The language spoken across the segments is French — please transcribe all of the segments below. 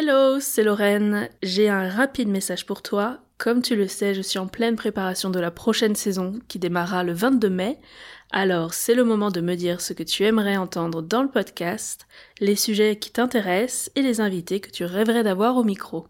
Hello, c'est Lorraine. J'ai un rapide message pour toi. Comme tu le sais, je suis en pleine préparation de la prochaine saison qui démarrera le 22 mai. Alors, c'est le moment de me dire ce que tu aimerais entendre dans le podcast, les sujets qui t'intéressent et les invités que tu rêverais d'avoir au micro.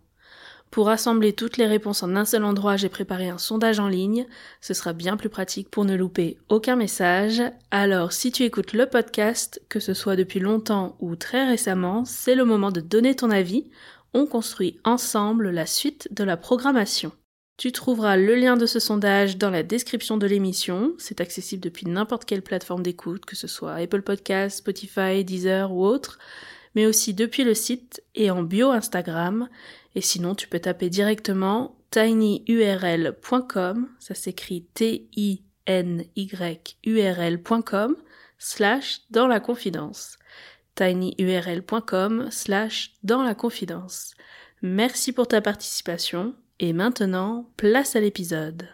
Pour rassembler toutes les réponses en un seul endroit, j'ai préparé un sondage en ligne. Ce sera bien plus pratique pour ne louper aucun message. Alors, si tu écoutes le podcast, que ce soit depuis longtemps ou très récemment, c'est le moment de donner ton avis. On construit ensemble la suite de la programmation. Tu trouveras le lien de ce sondage dans la description de l'émission. C'est accessible depuis n'importe quelle plateforme d'écoute, que ce soit Apple Podcasts, Spotify, Deezer ou autre, mais aussi depuis le site et en bio Instagram. Et sinon, tu peux taper directement tinyurl.com, ça s'écrit T-I-N-Y-U-R-L.com, slash dans la confidence. tinyurl.com slash dans la confidence. Merci pour ta participation et maintenant, place à l'épisode.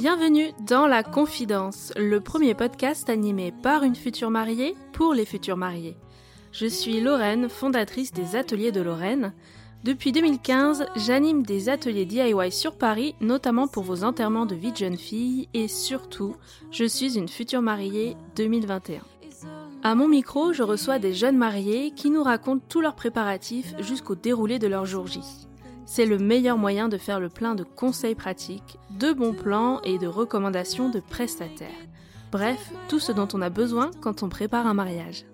Bienvenue dans La Confidence, le premier podcast animé par une future mariée pour les futurs mariés. Je suis Lorraine, fondatrice des Ateliers de Lorraine. Depuis 2015, j'anime des ateliers DIY sur Paris, notamment pour vos enterrements de vie de jeune fille, et surtout, je suis une future mariée 2021. À mon micro, je reçois des jeunes mariés qui nous racontent tous leurs préparatifs jusqu'au déroulé de leur jour J. C'est le meilleur moyen de faire le plein de conseils pratiques, de bons plans et de recommandations de prestataires. Bref, tout ce dont on a besoin quand on prépare un mariage.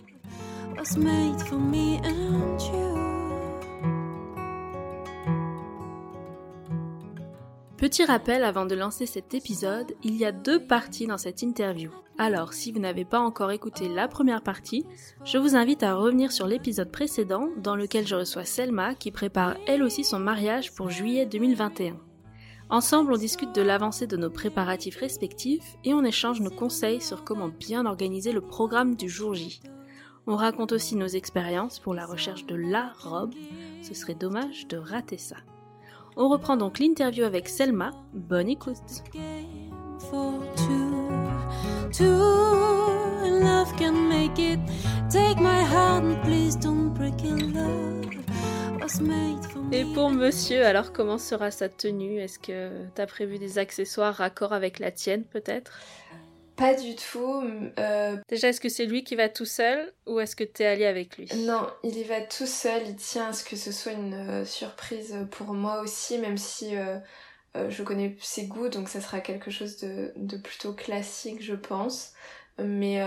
Petit rappel avant de lancer cet épisode, il y a deux parties dans cette interview. Alors, si vous n'avez pas encore écouté la première partie, je vous invite à revenir sur l'épisode précédent dans lequel je reçois Selma qui prépare elle aussi son mariage pour juillet 2021. Ensemble, on discute de l'avancée de nos préparatifs respectifs et on échange nos conseils sur comment bien organiser le programme du jour J. On raconte aussi nos expériences pour la recherche de la robe. Ce serait dommage de rater ça. On reprend donc l'interview avec Selma. Bonne écoute. Et pour monsieur, alors comment sera sa tenue? Est-ce que tu as prévu des accessoires raccord avec la tienne peut-être? Pas du tout. Euh, Déjà, est-ce que c'est lui qui va tout seul ou est-ce que tu es allé avec lui? Non, il y va tout seul. Il tient à ce que ce soit une euh, surprise pour moi aussi, même si euh, je connais ses goûts, donc ça sera quelque chose de, plutôt classique, je pense. Mais,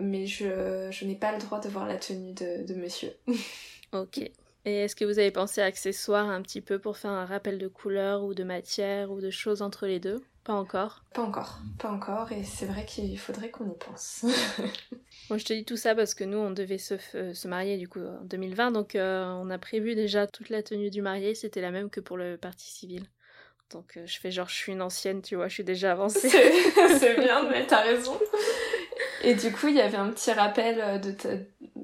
mais je, je n'ai pas le droit de voir la tenue de, de monsieur. ok. Et est-ce que vous avez pensé à accessoires un petit peu pour faire un rappel de couleur ou de matière ou de choses entre les deux? Pas encore Pas encore, pas encore, et c'est vrai qu'il faudrait qu'on y pense. Moi, je te dis tout ça parce que nous, on devait se, euh, se marier du coup en 2020, donc euh, on a prévu déjà toute la tenue du marié, c'était la même que pour le parti civil. Donc euh, je fais genre, je suis une ancienne, tu vois, je suis déjà avancée. C'est bien, mais t'as raison. Et du coup, il y avait un petit rappel de,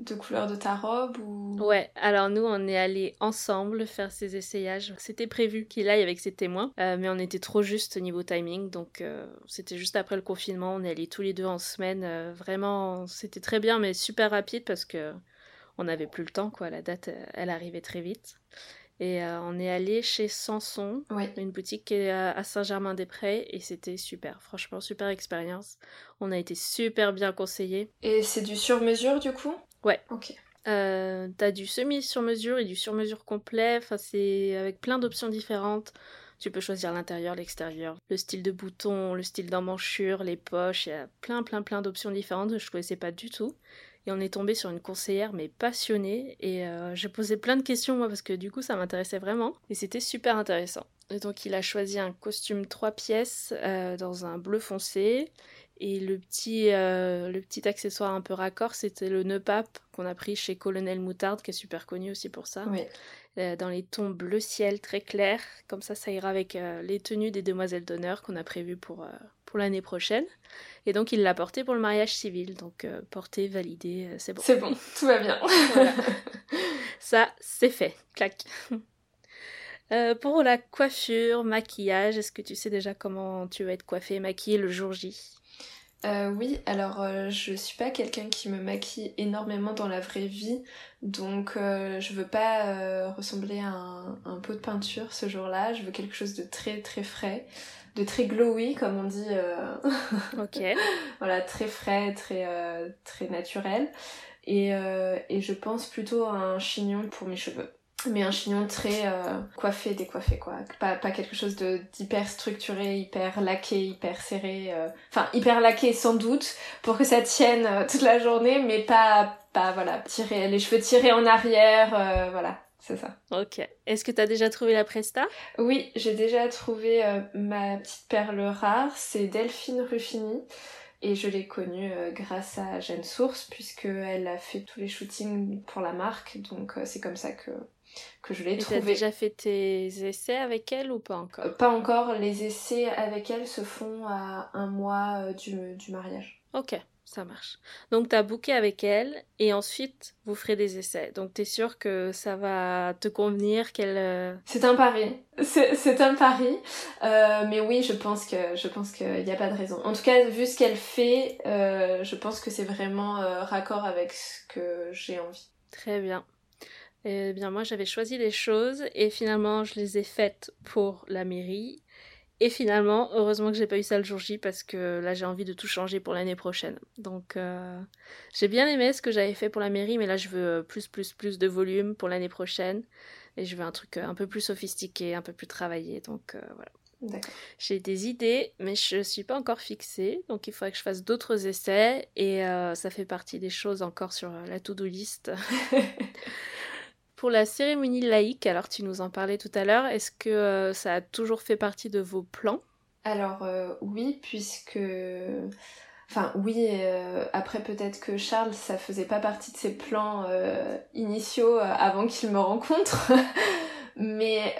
de couleur de ta robe ou... Ouais, alors nous, on est allés ensemble faire ces essayages. C'était prévu qu'il aille avec ses témoins, euh, mais on était trop juste au niveau timing, donc euh, c'était juste après le confinement. On est allés tous les deux en semaine. Euh, vraiment, c'était très bien, mais super rapide parce que on n'avait plus le temps, quoi. La date, elle arrivait très vite. Et euh, on est allé chez Sanson, une boutique qui est à Saint-Germain-des-Prés, et c'était super, franchement, super expérience. On a été super bien conseillés. Et c'est du sur-mesure du coup? Ouais. Ok. Euh, t'as du semi-sur-mesure et du sur-mesure complet, enfin c'est avec plein d'options différentes. Tu peux choisir l'intérieur, l'extérieur, le style de bouton, le style d'emmanchure, les poches, il y a plein plein plein d'options différentes que je connaissais pas du tout. Et on est tombé sur une conseillère mais passionnée et euh, j'ai posé plein de questions moi parce que du coup ça m'intéressait vraiment et c'était super intéressant. Et donc il a choisi un costume trois pièces euh, dans un bleu foncé et le petit, euh, le petit accessoire un peu raccord c'était le nœud pape qu'on a pris chez Colonel Moutarde qui est super connu aussi pour ça. Oui. dans les tons bleu ciel très clairs comme ça ça ira avec les tenues des demoiselles d'honneur qu'on a prévues pour, pour l'année prochaine. Et donc il l'a porté pour le mariage civil. Donc euh, porté, validé, euh, c'est bon. C'est bon, tout va bien. Ça, c'est fait. Clac. pour la coiffure, maquillage, est-ce que tu sais déjà comment tu vas être coiffée et maquillée le jour J? Euh, oui, alors euh, je suis pas quelqu'un qui me maquille énormément dans la vraie vie, donc euh, je veux pas ressembler à un, pot de peinture ce jour-là, je veux quelque chose de très très frais, de très glowy comme on dit. ok. voilà, très frais, très très naturel. Et, et je pense plutôt à un chignon pour mes cheveux mais un chignon très euh, coiffé, décoiffé quoi. Pas, pas quelque chose de d'hyper structuré, hyper laqué, hyper serré. Euh, enfin, hyper laqué sans doute pour que ça tienne euh, toute la journée, mais pas, pas voilà, tirer, les cheveux tirés en arrière, voilà. C'est ça. Ok. Est-ce que tu as déjà trouvé la Presta? Oui, j'ai déjà trouvé ma petite perle rare. C'est Delphine Ruffini. Et je l'ai connue grâce à Jeanne Source, puisqu'elle a fait tous les shootings pour la marque. Donc c'est comme ça que que je l'ai trouvée. Tu as déjà fait tes essais avec elle ou pas encore euh, Pas encore. Les essais avec elle se font à un mois euh, du, du mariage. Ok, ça marche. Donc tu as booké avec elle et ensuite vous ferez des essais. Donc tu es sûr que ça va te convenir qu'elle... Euh, c'est un pari. C'est un pari. mais oui, je pense que je pense qu'il n'y a pas de raison. En tout cas, vu ce qu'elle fait, je pense que c'est vraiment raccord avec ce que j'ai envie. Très bien. Eh bien, moi, j'avais choisi des choses et finalement, je les ai faites pour la mairie. Et finalement, heureusement que j'ai pas eu ça le jour J parce que là, j'ai envie de tout changer pour l'année prochaine. Donc, euh, j'ai bien aimé ce que j'avais fait pour la mairie, mais là, je veux plus, plus, plus de volume pour l'année prochaine. Et je veux un truc un peu plus sophistiqué, un peu plus travaillé. Donc, euh, voilà. J'ai des idées, mais je suis pas encore fixée, donc il faudrait que je fasse d'autres essais et euh, ça fait partie des choses encore sur la to-do list. Pour la cérémonie laïque, alors tu nous en parlais tout à l'heure, est-ce que euh, ça a toujours fait partie de vos plans? Alors euh, oui, puisque... Enfin oui, euh, après peut-être que Charles, ça faisait pas partie de ses plans initiaux avant qu'il me rencontre. Mais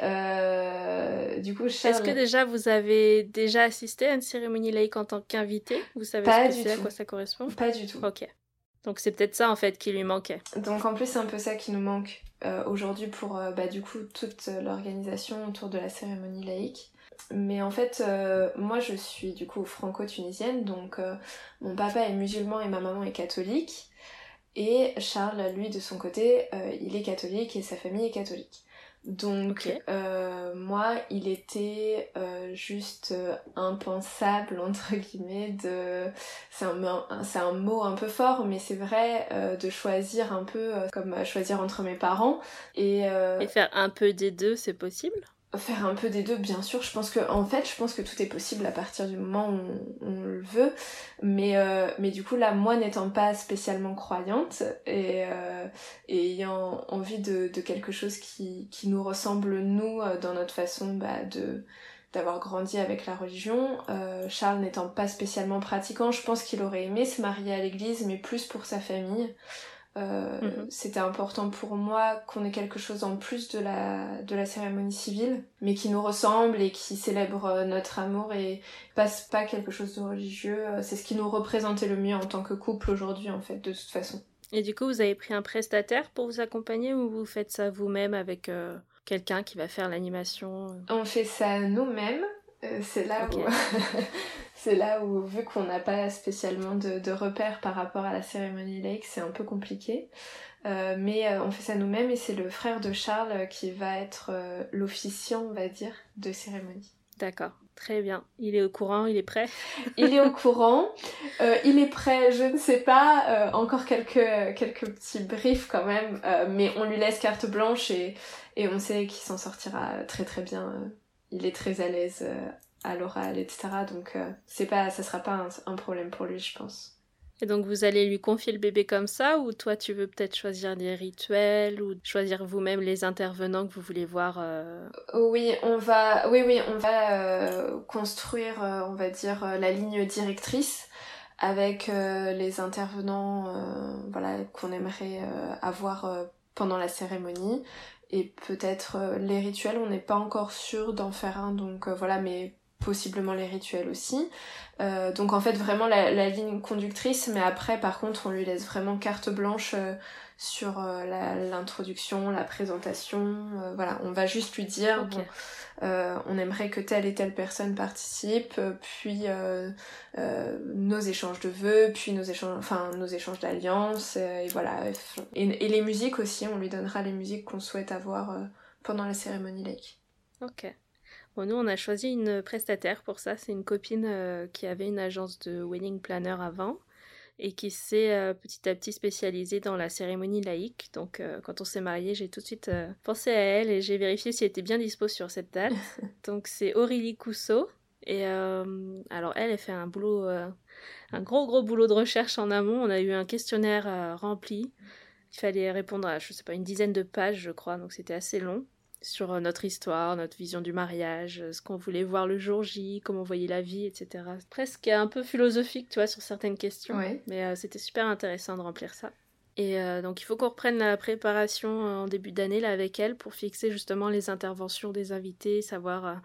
du coup, Charles... Est-ce que déjà vous avez déjà assisté à une cérémonie laïque en tant qu'invité? Vous savez pas ce que c'est, à quoi ça correspond? Pas du tout. Ok. Donc c'est peut-être ça en fait qui lui manquait. Donc en plus c'est un peu ça qui nous manque euh, aujourd'hui pour euh, bah, du coup toute l'organisation autour de la cérémonie laïque. Mais en fait, euh, moi je suis du coup franco-tunisienne, donc mon papa est musulman et ma maman est catholique. Et Charles, lui, de son côté, il est catholique et sa famille est catholique. Donc euh, moi, il était euh, juste euh, impensable entre guillemets de, c'est un, c'est un mot un peu fort, mais c'est vrai de choisir un peu comme choisir entre mes parents et, et faire un peu des deux, c'est possible? Faire un peu des deux bien sûr. Je pense que en fait je pense que tout est possible à partir du moment où on, le veut. Mais euh, mais du coup là moi n'étant pas spécialement croyante et, euh, ayant envie de, quelque chose qui, qui nous ressemble nous euh, dans notre façon bah, de d'avoir grandi avec la religion Charles n'étant pas spécialement pratiquant je pense qu'il aurait aimé se marier à l'église mais plus pour sa famille euh, mhm. C'était important pour moi qu'on ait quelque chose en plus de la, de la cérémonie civile, mais qui nous ressemble et qui célèbre euh, notre amour et passe pas quelque chose de religieux. Euh, c'est ce qui nous représentait le mieux en tant que couple aujourd'hui, en fait, de toute façon. Et du coup, vous avez pris un prestataire pour vous accompagner ou vous faites ça vous-même avec quelqu'un qui va faire l'animation On fait ça nous-mêmes. C'est là où c'est là où, vu qu'on n'a pas spécialement de, repères par rapport à la cérémonie lake, c'est un peu compliqué. Euh, mais euh, on fait ça nous-mêmes et c'est le frère de Charles qui va être euh, l'officiant, on va dire, de cérémonie. D'accord, très bien. Il est au courant, il est prêt Il est au courant, il est prêt, je ne sais pas, encore quelques, quelques petits briefs quand même, mais on lui laisse carte blanche et, et on sait qu'il s'en sortira très très bien. Il est très à l'aise à l'oral, etc. Donc euh, c'est pas, ça sera pas un, problème pour lui, je pense. Et donc vous allez lui confier le bébé comme ça, ou toi tu veux peut-être choisir des rituels, ou choisir vous-même les intervenants que vous voulez voir euh Oui, on va, oui, oui, on va euh, construire, on va dire, la ligne directrice avec les intervenants, voilà, qu'on aimerait avoir pendant la cérémonie. Et peut-être les rituels, on n'est pas encore sûr d'en faire un, donc voilà, mais possiblement les rituels aussi. Euh, donc en fait vraiment la, ligne conductrice, mais après par contre on lui laisse vraiment carte blanche euh, sur euh, l'introduction, la, présentation. voilà, on va juste lui dire on aimerait que telle et telle personne participe, puis nos échanges de vœux, puis nos échanges, enfin nos échanges d'alliances, et voilà. Et, et, les musiques aussi, on lui donnera les musiques qu'on souhaite avoir pendant la cérémonie lake. Ok. Bon, nous, on a choisi une prestataire pour ça. C'est une copine euh, qui avait une agence de wedding planner avant et qui s'est euh, petit à petit spécialisée dans la cérémonie laïque. Donc, euh, quand on s'est mariés, j'ai tout de suite pensé à elle et j'ai vérifié si elle était bien dispo sur cette date. Donc, c'est Aurélie Cousseau. Et alors, elle, elle fait un boulot, un gros, gros boulot de recherche en amont. On a eu un questionnaire rempli. Il fallait répondre à, je sais pas, une dizaine de pages, je crois. Donc, c'était assez long sur euh, notre histoire, notre vision du mariage, euh, ce qu'on voulait voir le jour J, comment on voyait la vie, etc. Presque un peu philosophique, tu vois, sur certaines questions. Mais euh, c'était super intéressant de remplir ça. Et donc il faut qu'on reprenne la préparation en début d'année là avec elle pour fixer justement les interventions des invités, savoir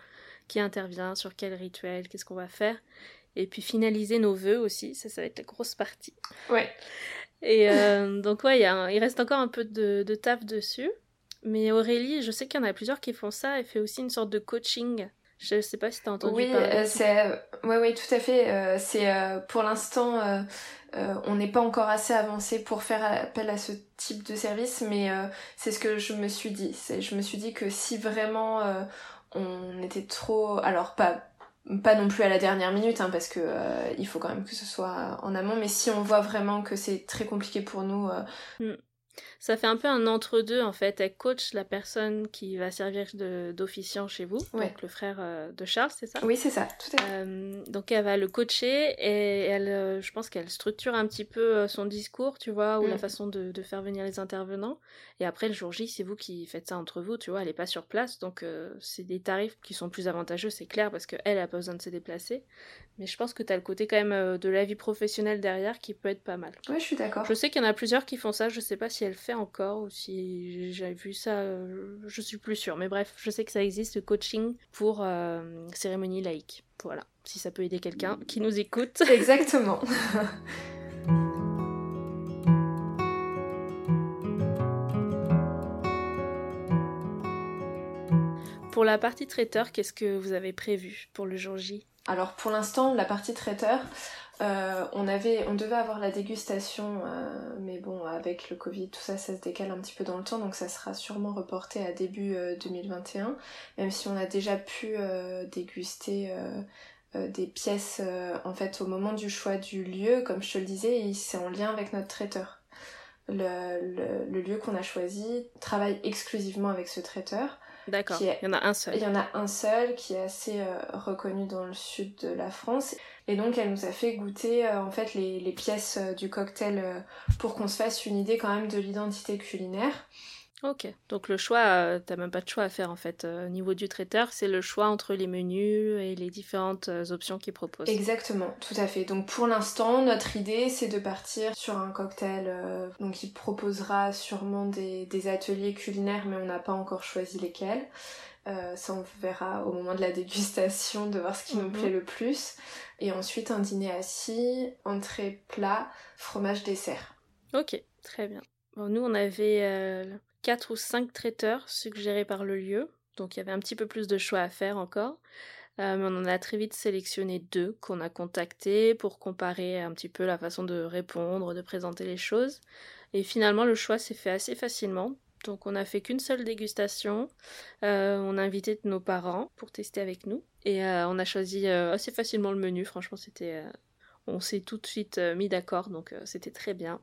qui intervient, sur quel rituel, qu'est-ce qu'on va faire. Et puis finaliser nos vœux aussi, ça, ça va être la grosse partie. Ouais. Et donc ouais, il reste encore un peu de, de taf dessus. Mais Aurélie, je sais qu'il y en a plusieurs qui font ça. Elle fait aussi une sorte de coaching. Je ne sais pas si tu as entendu oui, parler. Euh, c'est... Oui, oui, tout à fait. Euh, c'est euh, pour l'instant, on n'est pas encore assez avancé pour faire appel à ce type de service, mais c'est ce que je me suis dit. C'est, je me suis dit que si vraiment on était trop, alors pas pas non plus à la dernière minute, hein, parce que il faut quand même que ce soit en amont, mais si on voit vraiment que c'est très compliqué pour nous, mm. Ça fait un peu un entre-deux en fait. Elle coach la personne qui va servir d'officiant chez vous, donc le frère euh, de Charles, c'est ça? Oui, c'est ça, tout à fait. Euh, donc elle va le coacher et elle, euh, je pense qu'elle structure un petit peu son discours, tu vois, ou la mm. façon de, de, faire venir les intervenants. Et après le jour J, c'est vous qui faites ça entre vous, tu vois, elle n'est pas sur place, donc c'est des tarifs qui sont plus avantageux, c'est clair, parce qu'elle n'a pas besoin de se déplacer. Mais je pense que tu as le côté quand même de la vie professionnelle derrière qui peut être pas mal. Oui, je suis d'accord. Je sais qu'il y en a plusieurs qui font ça, je sais pas si elle fait encore ou si j'ai vu ça, euh, je suis plus sûre. Mais bref, je sais que ça existe, le coaching pour euh, cérémonie laïque. Voilà, si ça peut aider quelqu'un qui nous écoute. Exactement. pour la partie traiteur, qu'est-ce que vous avez prévu pour le jour J? Alors pour l'instant, la partie traiteur, euh, on, avait, on devait avoir la dégustation, euh, mais bon, avec le Covid, tout ça, ça se décale un petit peu dans le temps, donc ça sera sûrement reporté à début 2021, euh, même si on a déjà pu déguster des pièces, en fait, au moment du choix du lieu, comme je te le disais, c'est en lien avec notre traiteur. Le, le lieu qu'on a choisi travaille exclusivement avec ce traiteur. D'accord, il y en a un seul. Il y en a un seul qui est assez reconnu dans le sud de la France. Et donc elle nous a fait goûter euh, en fait les, les pièces euh, du cocktail euh, pour qu'on se fasse une idée quand même de l'identité culinaire. Ok, donc le choix, t'as même pas de choix à faire en fait. au niveau du traiteur, c'est le choix entre les menus et les différentes options qu'il propose. Exactement, tout à fait. Donc pour l'instant, notre idée, c'est de partir sur un cocktail. donc il proposera sûrement des, des ateliers culinaires, mais on n'a pas encore choisi lesquels. Euh, ça, on verra au moment de la dégustation de voir ce qui nous mhm. plaît le plus. Et ensuite, un dîner assis, entrée, plat, fromage, dessert. Ok, très bien. Bon, nous, on avait euh, 4 ou 5 traiteurs suggérés par le lieu. Donc, il y avait un petit peu plus de choix à faire encore. Euh, mais on en a très vite sélectionné deux qu'on a contactés pour comparer un petit peu la façon de répondre, de présenter les choses. Et finalement, le choix s'est fait assez facilement. Donc on n'a fait qu'une seule dégustation. Euh, on a invité nos parents pour tester avec nous. Et euh, on a choisi assez facilement le menu. Franchement, c'était... on s'est tout de suite mis d'accord, donc c'était très bien.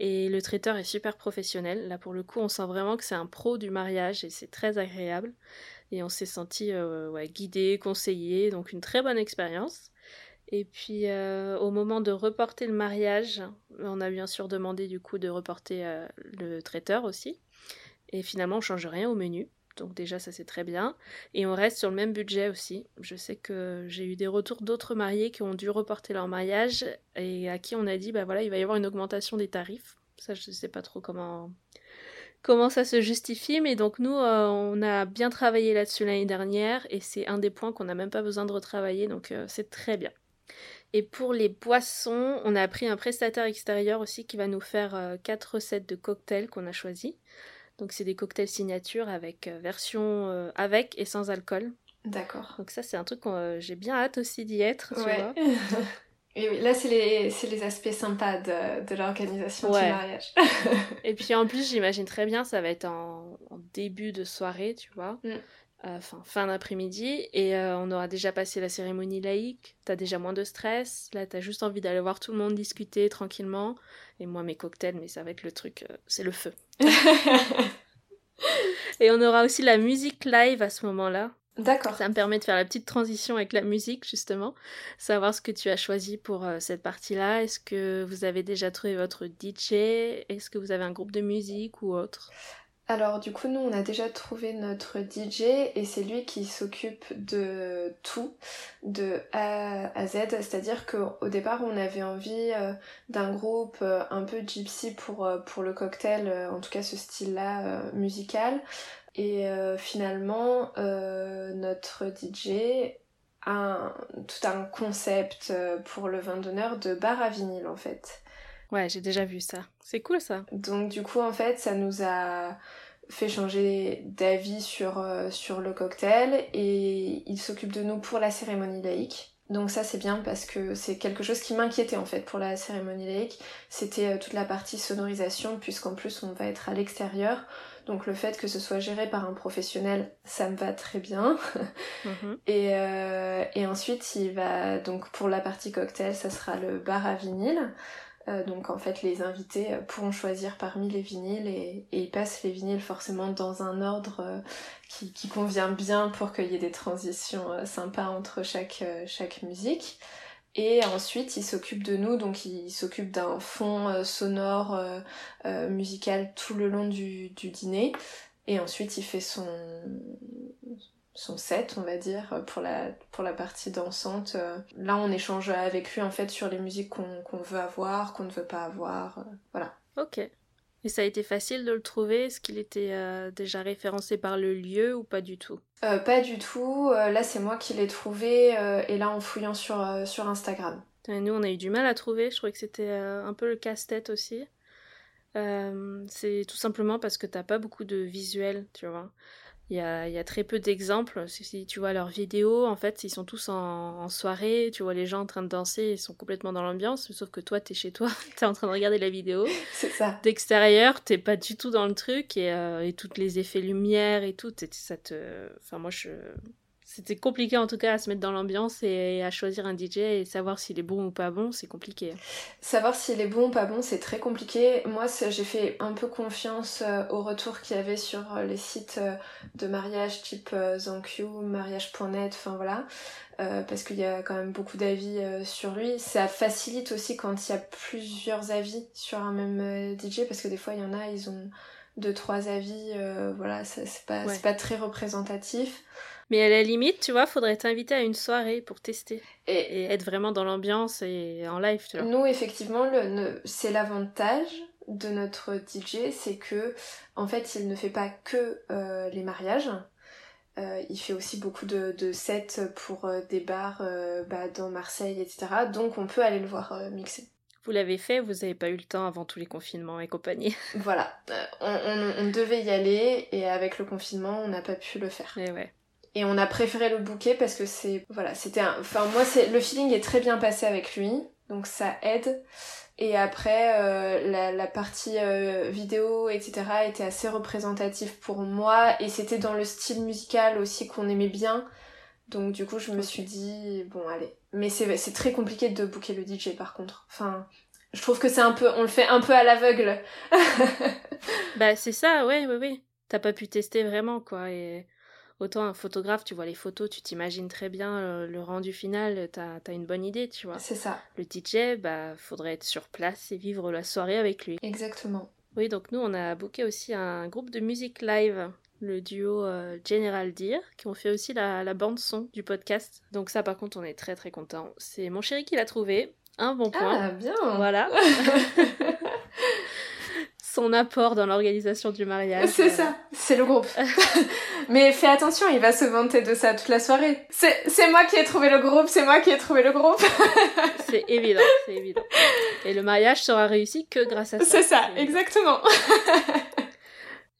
Et le traiteur est super professionnel. Là, pour le coup, on sent vraiment que c'est un pro du mariage et c'est très agréable. Et on s'est senti guidé, conseillé, donc une très bonne expérience. Et puis au moment de reporter le mariage, on a bien sûr demandé du coup de reporter le traiteur aussi. Et finalement, on change rien au menu. Donc déjà, ça c'est très bien. Et on reste sur le même budget aussi. Je sais que j'ai eu des retours d'autres mariés qui ont dû reporter leur mariage et à qui on a dit, bah voilà, il va y avoir une augmentation des tarifs. Ça, je ne sais pas trop comment, comment ça se justifie. Mais donc nous, euh, on a bien travaillé là-dessus l'année dernière et c'est un des points qu'on n'a même pas besoin de retravailler, donc euh, c'est très bien. Et pour les boissons, on a pris un prestataire extérieur aussi qui va nous faire euh, quatre recettes de cocktails qu'on a choisis. Donc c'est des cocktails signature avec version avec et sans alcool. D'accord. Donc ça c'est un truc que j'ai bien hâte aussi d'y être, tu vois. Et oui, là, c'est les, les, aspects sympas de, de l'organisation du mariage. et puis en plus, j'imagine très bien, ça va être en, début de soirée, tu vois. Mm. Euh, enfin, fin d'après-midi. Et euh, on aura déjà passé la cérémonie laïque. T'as déjà moins de stress. Là, t'as juste envie d'aller voir tout le monde discuter tranquillement. Et moi, mes cocktails, mais ça va être le truc, euh, c'est le feu. et on aura aussi la musique live à ce moment-là. D'accord. Ça me permet de faire la petite transition avec la musique, justement. Savoir ce que tu as choisi pour euh, cette partie-là. Est-ce que vous avez déjà trouvé votre DJ Est-ce que vous avez un groupe de musique ou autre? Alors du coup nous on a déjà trouvé notre DJ et c'est lui qui s'occupe de tout de A à Z, c'est-à-dire qu'au départ on avait envie euh, d'un groupe euh, un peu gypsy pour, pour le cocktail, en tout cas ce style-là musical, et euh, finalement, euh, notre DJ a tout un concept euh, pour le vin d'honneur de bar à vinyle en fait. Ouais, j'ai déjà vu ça. C'est cool ça. Donc du coup, en fait, ça nous a fait changer d'avis sur, sur le cocktail et il s'occupe de nous pour la cérémonie laïque. Donc ça c'est bien parce que c'est quelque chose qui m'inquiétait en fait pour la cérémonie laïque. C'était toute la partie sonorisation puisqu'en plus on va être à l'extérieur. Donc le fait que ce soit géré par un professionnel, ça me va très bien. Mhm. Euh, et, ensuite, il va donc pour la partie cocktail, ça sera le bar à vinyle. Euh, donc en fait, les invités pourront choisir parmi les vinyles et, ils passent les vinyles forcément dans un ordre euh, qui, convient bien pour qu'il y ait des transitions sympas entre chaque, chaque musique. Et ensuite, il s'occupe de nous, donc il s'occupe d'un fond euh, sonore euh, euh, musical tout le long du, dîner. Et ensuite, il fait son, son set, on va dire, pour la, pour la partie dansante. Là, on échange avec lui, en fait, sur les musiques qu'on veut avoir, qu'on ne veut pas avoir. voilà. Ok. Et ça a été facile de le trouver? Est-ce qu'il était euh, déjà référencé par le lieu ou pas du tout? Euh, Pas du tout. Euh, là, c'est moi qui l'ai trouvé et là en fouillant sur, sur Instagram. nous, on a eu du mal à trouver. Je trouvais que c'était un peu le casse-tête aussi. c'est tout simplement parce que t'as pas beaucoup de visuels, tu vois. Il y a, très peu d'exemples. Si tu vois leurs vidéos, en fait, ils sont tous en, soirée, tu vois les gens en train de danser, ils sont complètement dans l'ambiance, sauf que toi, t'es chez toi, t'es en train de regarder la vidéo. C'est ça. D'extérieur, t'es pas du tout dans le truc, et, euh, et tous les effets lumière et tout, ça te... Enfin, moi, je c'était compliqué en tout cas à se mettre dans l'ambiance et à choisir un DJ et savoir s'il est bon ou pas bon, c'est compliqué. Savoir s'il est bon ou pas bon, c'est très compliqué. Moi, j'ai fait un peu confiance euh, au retour qu'il y avait sur euh, les sites euh, de mariage type ZanQ, mariage.net, enfin voilà. parce qu'il y a quand même beaucoup d'avis sur lui. Ça facilite aussi quand il y a plusieurs avis sur un même DJ parce que des fois il y en a, ils ont deux trois avis, voilà, c'est pas, pas très représentatif. Mais à la limite, tu vois, faudrait t'inviter à une soirée pour tester et, être vraiment dans l'ambiance et en live, tu vois. Nous, effectivement, c'est l'avantage de notre DJ, c'est que, en fait, il ne fait pas que euh, les mariages. Euh, il fait aussi beaucoup de, de sets pour euh, des bars bah, dans Marseille, etc. Donc on peut aller le voir mixer. Vous l'avez fait, vous n'avez pas eu le temps avant tous les confinements et compagnie. Voilà, on, on, devait y aller et avec le confinement, on n'a pas pu le faire. Et ouais. Et on a préféré le bouquet parce que c'est voilà, c'était un enfin moi c'est le feeling est très bien passé avec lui, donc ça aide. Et après euh, la, la, partie euh, vidéo etc était assez représentative pour moi et c'était dans le style musical aussi qu'on aimait bien. Donc du coup je me suis dit bon allez. Mais c'est très compliqué de booker le DJ par contre. Enfin je trouve que c'est un peu on le fait un peu à l'aveugle. bah c'est ça ouais ouais ouais. T'as pas pu tester vraiment quoi et Autant un photographe, tu vois les photos, tu t'imagines très bien euh, le, rendu final, t'as as une bonne idée, tu vois. C'est ça. Le DJ, bah, faudrait être sur place et vivre la soirée avec lui. Exactement. Oui, donc nous, on a booké aussi un groupe de musique live, le duo euh, General Deer, qui ont fait aussi la, bande-son du podcast. Donc ça, par contre, on est très très content. C'est mon chéri qui l'a trouvé. Un bon point. Ah, bien Voilà. son apport dans l'organisation du mariage. C'est ça, c'est le groupe. Mais fais attention, il va se vanter de ça toute la soirée. C'est moi qui ai trouvé le groupe, c'est moi qui ai trouvé le groupe. c'est évident, c'est évident. Et le mariage sera réussi que grâce à ça. C'est ça, exactement.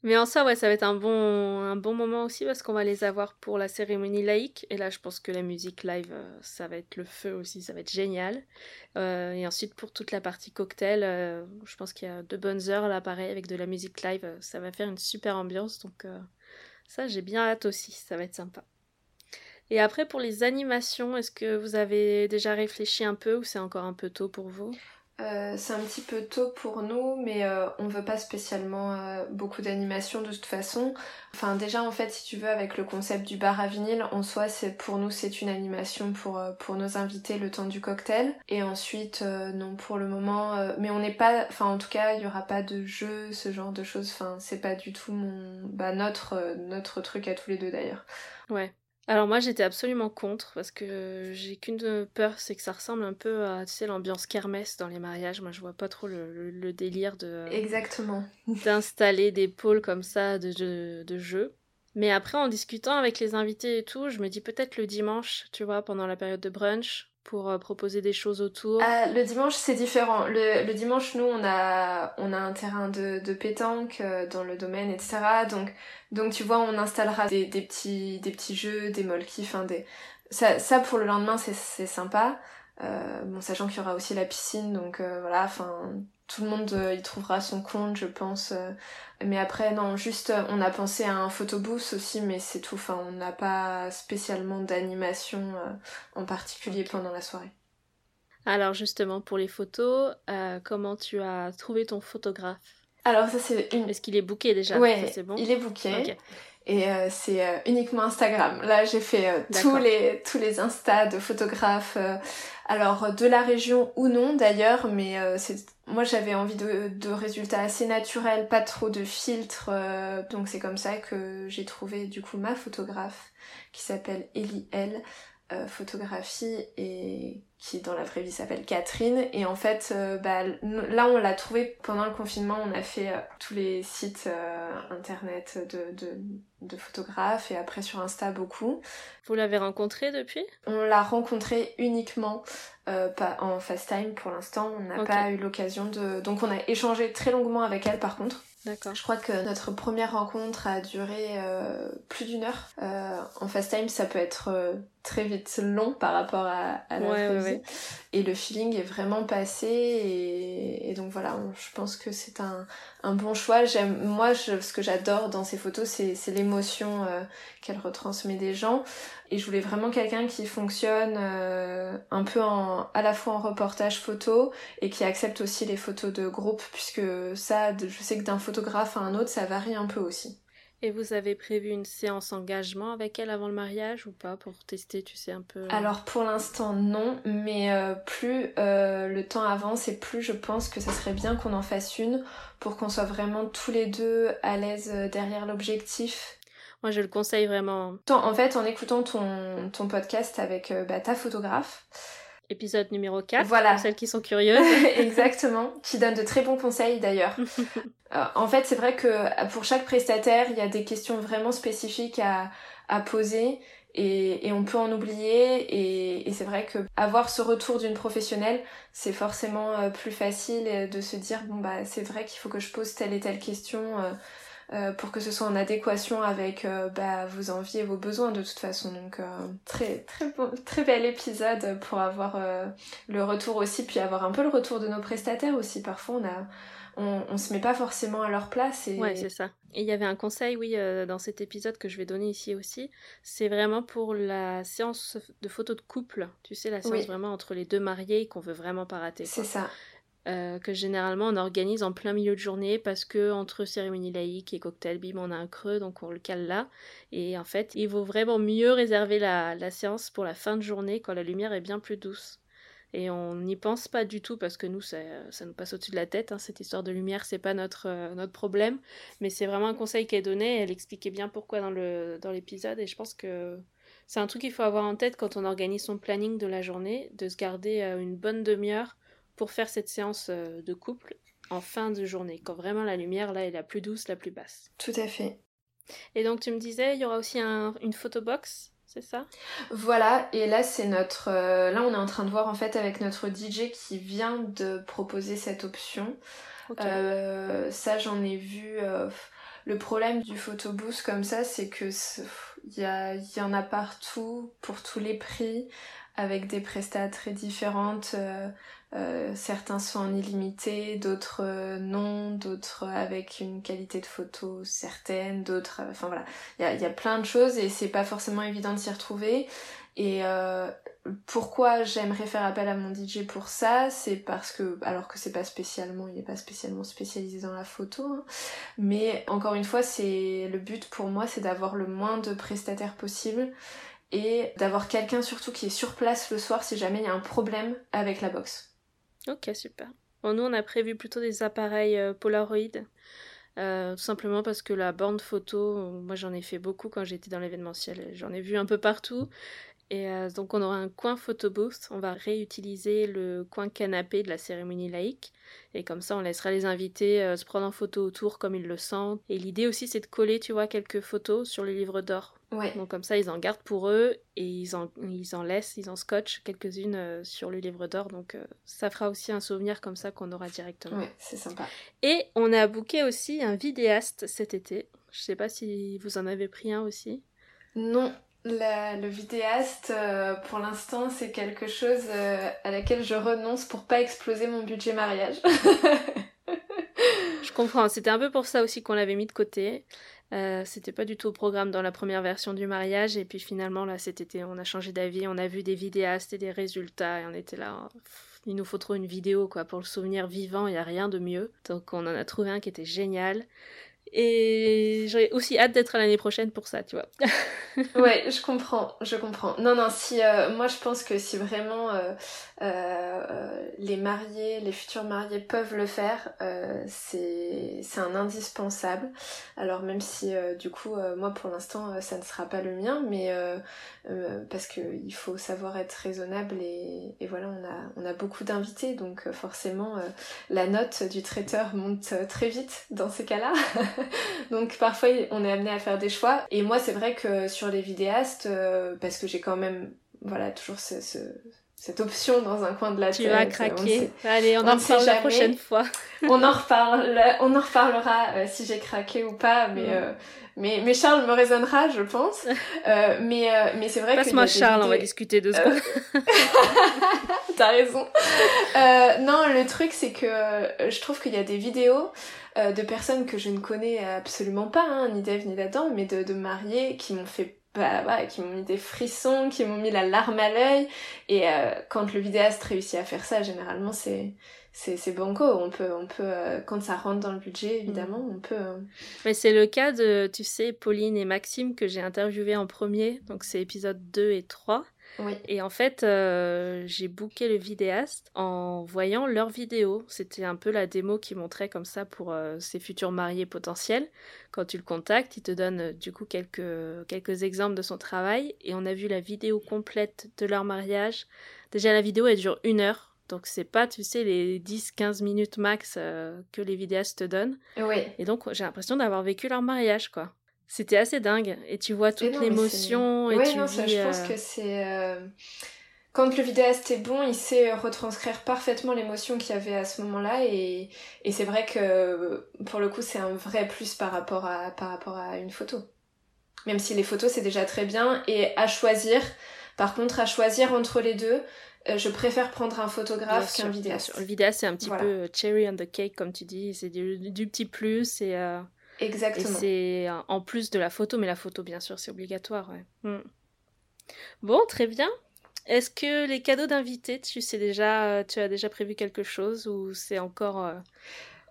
Mais en soi, ouais, ça va être un bon, un bon moment aussi parce qu'on va les avoir pour la cérémonie laïque. Et là, je pense que la musique live, euh, ça va être le feu aussi, ça va être génial. Euh, et ensuite, pour toute la partie cocktail, euh, je pense qu'il y a de bonnes heures là, pareil, avec de la musique live. ça va faire une super ambiance. Donc, ça, j'ai bien hâte aussi, ça va être sympa. Et après, pour les animations, est-ce que vous avez déjà réfléchi un peu ou c'est encore un peu tôt pour vous? Euh, c'est un petit peu tôt pour nous, mais euh, on veut pas spécialement euh, beaucoup d'animation de toute façon. Enfin déjà en fait si tu veux avec le concept du bar à vinyle, en soi c'est pour nous c'est une animation pour pour nos invités le temps du cocktail. Et ensuite non pour le moment, mais on n'est pas, enfin en tout cas il y aura pas de jeu ce genre de choses. Enfin c'est pas du tout mon bah notre notre truc à tous les deux d'ailleurs. Ouais. Alors moi j'étais absolument contre parce que j'ai qu'une peur, c'est que ça ressemble un peu à tu sais l'ambiance kermesse dans les mariages. Moi je vois pas trop le, délire de exactement d'installer des pôles comme ça de, de, de jeu. Mais après en discutant avec les invités et tout, je me dis peut-être le dimanche, tu vois, pendant la période de brunch, pour euh, proposer des choses autour ah, Le dimanche, c'est différent. Le, le, dimanche, nous, on a, on a un terrain de, de pétanque euh, dans le domaine, etc. Donc, donc tu vois, on installera des, des, petits, des petits jeux, des molki, enfin des... Ça, ça, pour le lendemain, c'est sympa. Euh, bon, sachant qu'il y aura aussi la piscine, donc euh, voilà, enfin, tout le monde y trouvera son compte, je pense. Mais après, non, juste, on a pensé à un photobooth aussi, mais c'est tout. Enfin, on n'a pas spécialement d'animation euh, en particulier pendant la soirée. Alors justement, pour les photos, euh, comment tu as trouvé ton photographe? Alors ça c'est une... Est-ce qu'il est booké déjà? Ouais, c'est bon? il est booké. Et euh, c'est uniquement Instagram. Là, j'ai fait tous les tous les Insta de photographes. alors de la région ou non d'ailleurs, mais c'est moi j'avais envie de, de, résultats assez naturels, pas trop de filtres, euh, donc c'est comme ça que j'ai trouvé du coup ma photographe qui s'appelle Ellie L, euh, photographie et qui dans la vraie vie s'appelle Catherine et en fait euh, bah, là on l'a trouvée pendant le confinement on a fait tous les sites internet de, de, de, photographes et après sur Insta beaucoup. Vous l'avez rencontrée depuis? On l'a rencontrée uniquement pas en FaceTime pour l'instant on n'a pas eu l'occasion de donc on a échangé très longuement avec elle par contre D'accord. Je crois que notre première rencontre a duré euh, plus d'une heure. Euh, en FaceTime, ça peut être euh, très vite long par rapport à, la ouais, Et le feeling est vraiment passé. Et, donc voilà, je pense que c'est un, un, bon choix. J'aime, moi, je, ce que j'adore dans ces photos, c'est l'émotion qu'elle retransmet des gens. Et je voulais vraiment quelqu'un qui fonctionne euh, un peu en, à la fois en reportage photo et qui accepte aussi les photos de groupe, puisque ça, je sais que d'un photographe à un autre, ça varie un peu aussi. Et vous avez prévu une séance engagement avec elle avant le mariage ou pas pour tester, tu sais, un peu euh? Alors pour l'instant non, mais euh, plus le temps avance et plus je pense que ça serait bien qu'on en fasse une pour qu'on soit vraiment tous les deux à l'aise derrière l'objectif moi, je le conseille vraiment. En fait, en écoutant ton, ton podcast avec euh, bah, ta photographe, épisode numéro 4, voilà. pour celles qui sont curieuses. Exactement, qui donne de très bons conseils d'ailleurs. Euh, en fait, c'est vrai que euh, pour chaque prestataire, il y a des questions vraiment spécifiques à, à poser et, et, on peut en oublier et, et c'est vrai que avoir ce retour d'une professionnelle, c'est forcément plus facile de se dire bon bah c'est vrai qu'il faut que je pose telle et telle question. Euh, pour que ce soit en adéquation avec euh, bah, vos envies et vos besoins de toute façon. Donc euh, très très très bel épisode pour avoir le retour aussi, puis avoir un peu le retour de nos prestataires aussi. Parfois on a on, on se met pas forcément à leur place. Et... Ouais, c'est ça. Et il y avait un conseil, oui, dans cet épisode que je vais donner ici aussi. C'est vraiment pour la séance de photos de couple. Tu sais, la séance vraiment entre les deux mariés qu'on veut vraiment pas rater. C'est ça. Euh, que généralement on organise en plein milieu de journée parce que entre cérémonie laïque et cocktail bim on a un creux donc on le cale là. Et en fait il vaut vraiment mieux réserver la, la séance pour la fin de journée quand la lumière est bien plus douce. Et on n'y pense pas du tout parce que nous ça, ça nous passe au-dessus de la tête hein. cette histoire de lumière c'est pas notre, euh, notre problème. Mais c'est vraiment un conseil qui est donné elle expliquait bien pourquoi dans dans l'épisode. Et je pense que c'est un truc qu'il faut avoir en tête quand on organise son planning de la journée de se garder euh, une bonne demi-heure pour faire cette séance euh, de couple en fin de journée, quand vraiment la lumière là est la plus douce, la plus basse. Tout à fait. Et donc tu me disais, il y aura aussi un, une photobox, c'est ça? Voilà, et là c'est notre, euh, là on est en train de voir en fait avec notre DJ qui vient de proposer cette option. Euh, ça j'en ai vu. Euh, le problème du photobooth comme ça, c'est que il y, y, en a partout pour tous les prix avec des prestats très différentes. Euh, certains sont en illimité, d'autres euh, non, d'autres avec une qualité de photo certaine, d'autres... Euh, enfin voilà, il y a, plein de choses et c'est pas forcément évident de s'y retrouver. Et pourquoi j'aimerais faire appel à mon DJ pour ça, c'est parce que, alors que c'est pas spécialement, il est pas spécialement spécialisé dans la photo, hein, mais encore une fois, c'est le but pour moi, c'est d'avoir le moins de prestataires possible et d'avoir quelqu'un surtout qui est sur place le soir si jamais il y a un problème avec la box. Ok, super. Nous, on a prévu plutôt des appareils euh, Polaroid. Euh, tout simplement parce que la bande photo, moi j'en ai fait beaucoup quand j'étais dans l'événementiel. J'en ai vu un peu partout. Et euh, donc on aura un coin photo booth. On va réutiliser le coin canapé de la cérémonie laïque. Et comme ça, on laissera les invités se prendre en photo autour comme ils le sentent. Et l'idée aussi, c'est de coller, tu vois, quelques photos sur le livre d'or donc comme ça, ils en gardent pour eux et ils en, ils en laissent, ils en scotchent quelques-unes euh, sur le livre d'or. Donc euh, ça fera aussi un souvenir comme ça qu'on aura directement. Ouais, c'est sympa. Et on a booké aussi un vidéaste cet été. Je sais pas si vous en avez pris un aussi. Non, le vidéaste, euh, pour l'instant, c'est quelque chose à laquelle je renonce pour pas exploser mon budget mariage. je comprends, c'était un peu pour ça aussi qu'on l'avait mis de côté. Euh, c'était pas du tout au programme dans la première version du mariage et puis finalement là cet été on a changé d'avis, on a vu des vidéastes et des résultats et on était là il nous faut trop une vidéo quoi pour le souvenir vivant, il y a rien de mieux. Donc on en a trouvé un qui était génial. Et j'aurais aussi hâte d'être l'année prochaine pour ça, tu vois. ouais, je comprends, je comprends. Non, non, si euh, moi je pense que si vraiment euh, euh, les mariés, les futurs mariés peuvent le faire, c'est c'est un indispensable. Alors même si du coup moi pour l'instant ça ne sera pas le mien, mais parce que il faut savoir être raisonnable et, et voilà on a on a beaucoup d'invités donc forcément la note du traiteur monte très vite dans ces cas-là. Donc parfois on est amené à faire des choix. Et moi c'est vrai que sur les vidéastes, euh, parce que j'ai quand même voilà toujours ce, cette option dans un coin de la tête. Tu vas craquer. Allez, on, en reparle la prochaine fois. on en reparle, on en reparlera euh, si j'ai craqué ou pas, mais, euh, mais mais Charles me raisonnera, je pense. mais mais c'est vrai que passe-moi Charles, on va discuter deux secondes. T'as raison. non, le truc c'est que je trouve qu'il y a des vidéos euh, de personnes que je ne connais absolument pas, hein, ni d'Eve ni d'Adam, mais de, de mariés qui m'ont fait bah, qui m'ont mis des frissons, qui m'ont mis la larme à l'œil. Et euh, quand le vidéaste réussit à faire ça, généralement c'est c'est banco. On peut on peut euh, quand ça rentre dans le budget, évidemment, mm. on peut. Mais c'est le cas de tu sais Pauline et Maxime que j'ai interviewé en premier, donc c'est épisode 2 et 3. Et en fait, euh, j'ai booké le vidéaste en voyant leurs vidéos. C'était un peu la démo qui montrait comme ça pour euh, ses futurs mariés potentiels. Quand tu le contactes, il te donne euh, du coup quelques, quelques exemples de son travail. Et on a vu la vidéo complète de leur mariage. Déjà, la vidéo, elle dure une heure. Donc c'est pas, tu sais, les 10-15 minutes max que les vidéastes te donnent. Oui. Et donc j'ai l'impression d'avoir vécu leur mariage, quoi. C'était assez dingue. Et tu vois toute l'émotion. Oui, non, ça, je pense euh, que c'est. Euh, quand le vidéaste est bon, il sait retranscrire parfaitement l'émotion qu'il y avait à ce moment-là. Et, et c'est vrai que pour le coup, c'est un vrai plus par rapport à, par rapport à une photo. Même si les photos, c'est déjà très bien. Et à choisir, par contre, à choisir entre les deux, euh, je préfère prendre un photographe qu'un vidéaste. Le vidéaste, c'est un petit peu cherry on the cake, comme tu dis. C'est du, du, petit plus. Et. Exactement. Et c'est en plus de la photo, mais la photo, bien sûr, c'est obligatoire. Ouais. Hmm. Bon, très bien. Est-ce que les cadeaux d'invités, tu sais déjà, tu as déjà prévu quelque chose ou c'est encore euh,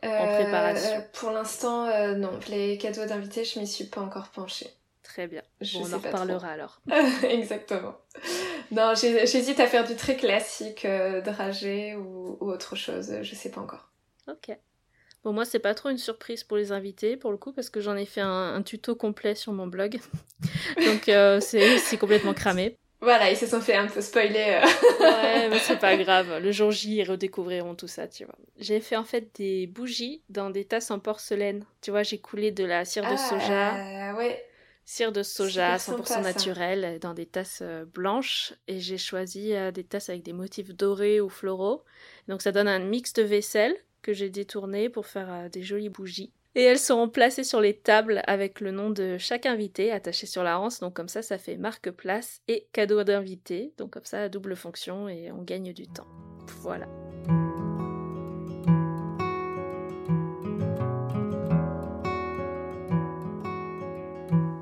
en euh, préparation? Pour l'instant, euh, non. Les cadeaux d'invités, je m'y suis pas encore penchée. Très bien. on en reparlera alors. Exactement. Non, j'hésite à faire du très classique, dragé ou, ou autre chose. Je sais pas encore. Ok. Bon, moi, c'est pas trop une surprise pour les invités, pour le coup, parce que j'en ai fait un, tuto complet sur mon blog. Donc, euh, c'est complètement cramé. Voilà, ils se sont fait un peu spoiler. ouais, mais c'est pas grave. Le jour J, ils redécouvriront tout ça, tu vois. J'ai fait en fait des bougies dans des tasses en porcelaine. Tu vois, j'ai coulé de la cire de Ah, soja. euh, ouais. Cire de soja, Super 100% sympa, ça. naturelle, dans des tasses euh, blanches. Et j'ai choisi euh, des tasses avec des motifs dorés ou floraux. Donc ça donne un mix de vaisselle que j'ai détourné pour faire euh, des jolies bougies. Et elles seront placées sur les tables avec le nom de chaque invité attaché sur la hanse. Donc comme ça, ça fait marque place et cadeau d'invité. Donc comme ça, double fonction et on gagne du temps. Voilà.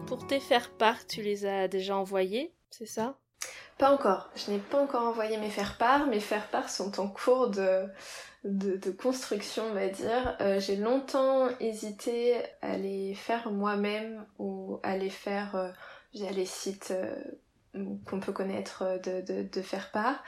Pour tes faire-part, tu les as déjà envoyés, c'est ça? Pas encore. Je n'ai pas encore envoyé mes faire-part. Mes faire-part sont en cours de, de, de construction, on va dire. Euh, j'ai longtemps hésité à les faire moi-même ou à les faire euh, via les sites euh, qu'on peut connaître de, de, de faire-part.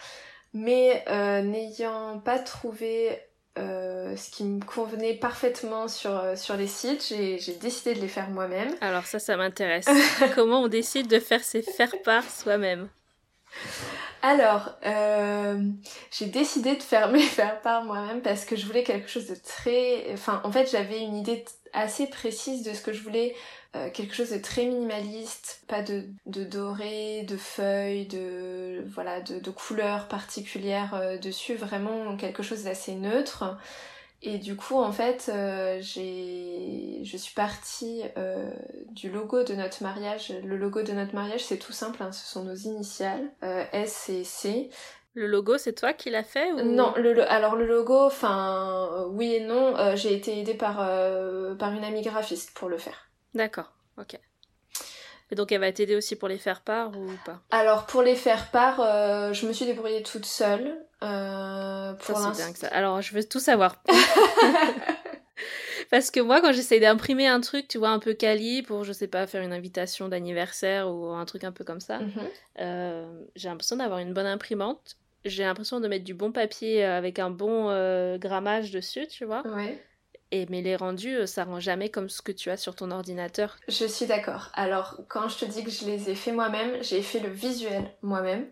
Mais euh, n'ayant pas trouvé ce qui me convenait parfaitement sur, sur les sites, j'ai j'ai décidé de les faire moi-même. Alors ça, ça m'intéresse. Comment on décide de faire ses faire-part soi-même? Alors, euh, j'ai décidé de faire mes faire-part moi-même parce que je voulais quelque chose de très... Enfin, en fait, j'avais une idée assez précise de ce que je voulais. euh, quelque chose de très minimaliste, pas de, de doré, de feuilles, de voilà, de, de couleurs particulières euh, dessus, vraiment quelque chose d'assez neutre. Et du coup, en fait, euh, j'ai, je suis partie euh, du logo de notre mariage. Le logo de notre mariage, c'est tout simple, hein, ce sont nos initiales, euh, S et C. Le logo, c'est toi qui l'as fait ou... Non, le, lo- alors le logo, enfin, oui et non, euh, j'ai été aidée par, euh, par une amie graphiste pour le faire. D'accord, ok. Et donc elle va t'aider aussi pour les faire-part ou pas? Alors pour les faire part, euh, je me suis débrouillée toute seule. Euh, Ça, pour. Alors, je veux tout savoir. Parce que moi, quand j'essaye d'imprimer un truc, tu vois, un peu quali pour, je sais pas, faire une invitation d'anniversaire ou un truc un peu comme ça, Mhm. euh, j'ai l'impression d'avoir une bonne imprimante. J'ai l'impression de mettre du bon papier avec un bon grammage dessus, tu vois. Ouais. Et, mais les rendus, euh, ça rend jamais comme ce que tu as sur ton ordinateur. Je suis d'accord. Alors, quand je te dis que je les ai fait moi-même, j'ai fait le visuel moi-même.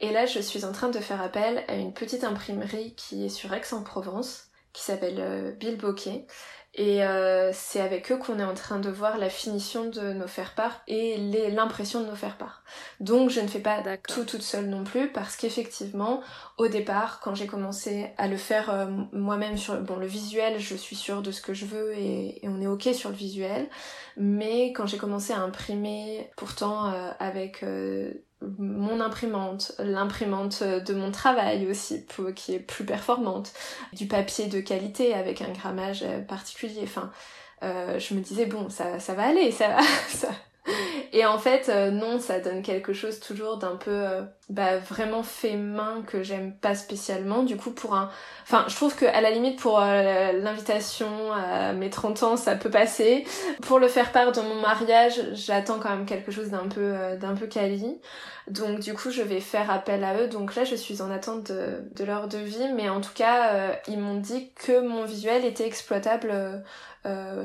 Et là, je suis en train de faire appel à une petite imprimerie qui est sur Aix-en-Provence, qui s'appelle euh, Bill Bokeh. Et euh, c'est avec eux qu'on est en train de voir la finition de nos faire-part et l'impression de nos faire-part. Donc, je ne fais pas tout toute seule non plus, parce qu'effectivement, au départ, quand j'ai commencé à le faire euh, moi-même sur bon, le visuel, je suis sûre de ce que je veux et, et on est ok sur le visuel. Mais quand j'ai commencé à imprimer, pourtant euh, avec euh, mon imprimante, l'imprimante de mon travail aussi, qui est plus performante, du papier de qualité avec un grammage particulier, enfin, euh, je me disais bon, ça, va aller, ça va. ça- Et en fait, euh, non, ça donne quelque chose toujours d'un peu euh, bah, vraiment fait main que j'aime pas spécialement. Du coup, pour un. Enfin, je trouve que à la limite, pour euh, l'invitation à mes 30 ans, ça peut passer. Pour le faire part de mon mariage, j'attends quand même quelque chose d'un peu, euh, d'un peu quali. Donc, du coup, je vais faire appel à eux. Donc là, je suis en attente de, leur devis. Mais en tout cas, euh, ils m'ont dit que mon visuel était exploitable.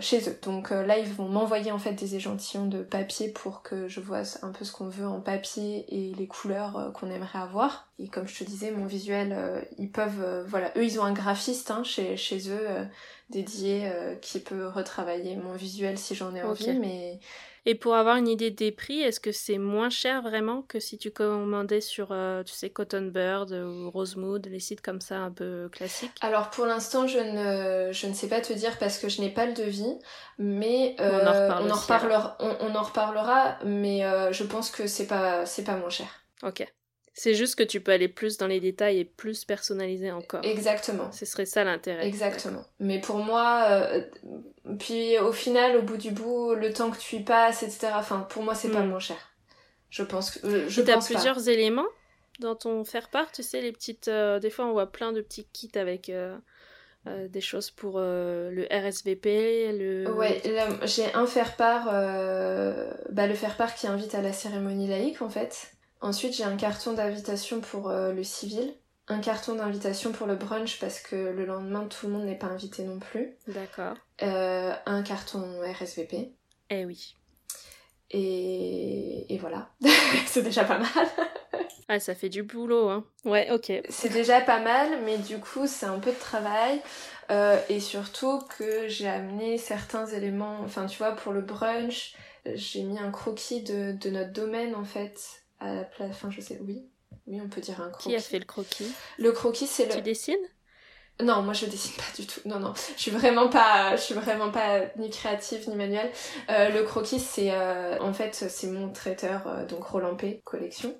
chez eux. Donc là, ils vont m'envoyer en fait des échantillons de papier pour que je vois un peu ce qu'on veut en papier et les couleurs qu'on aimerait avoir. Et comme je te disais, mon visuel, euh, ils peuvent, euh, voilà, eux, ils ont un graphiste hein, chez, chez eux euh, dédié qui peut retravailler mon visuel si j'en ai envie, mais Et pour avoir une idée des prix, est-ce que c'est moins cher vraiment que si tu commandais sur, euh, tu sais, Cotton Bird ou Rosemood, les sites comme ça un peu classiques? Alors pour l'instant, je ne, je ne sais pas te dire parce que je n'ai pas le devis, mais On en reparle on, en aussi, reparlera, on, on en reparlera, mais euh, je pense que c'est pas, c'est pas moins cher. Ok. C'est juste que tu peux aller plus dans les détails et plus personnaliser encore. Exactement. Ce serait ça l'intérêt. Exactement. Mais pour moi, euh, puis au final, au bout du bout, le temps que tu y passes, etc. Enfin, pour moi, c'est pas Mm. moins cher. Je pense que euh, je as pas. plusieurs éléments dans ton faire-part, tu sais, les petites... euh, des fois, on voit plein de petits kits avec euh, des choses pour euh, le RSVP, le... Ouais, j'ai un faire-part, euh, bah, le faire-part qui invite à la cérémonie laïque en fait. Ensuite, j'ai un carton d'invitation pour euh, le civil, un carton d'invitation pour le brunch parce que le lendemain tout le monde n'est pas invité non plus, D'accord. euh, un carton RSVP. Eh oui. Et, et voilà, c'est déjà pas mal. ah, ça fait du boulot, hein. Ouais, ok. C'est déjà pas mal, mais du coup, c'est un peu de travail. Euh, et surtout que j'ai amené certains éléments, enfin, tu vois, pour le brunch, j'ai mis un croquis de, de notre domaine, en fait, à la place. Enfin, je sais, oui. Oui, on peut dire un croquis. Qui a fait le croquis? Le croquis, c'est le. Tu dessines? Non, moi je dessine pas du tout. Non, non, je suis vraiment pas, je suis vraiment pas ni créative ni manuelle. Euh, le croquis, c'est euh, en fait c'est mon traiteur, euh, donc Roland P collection.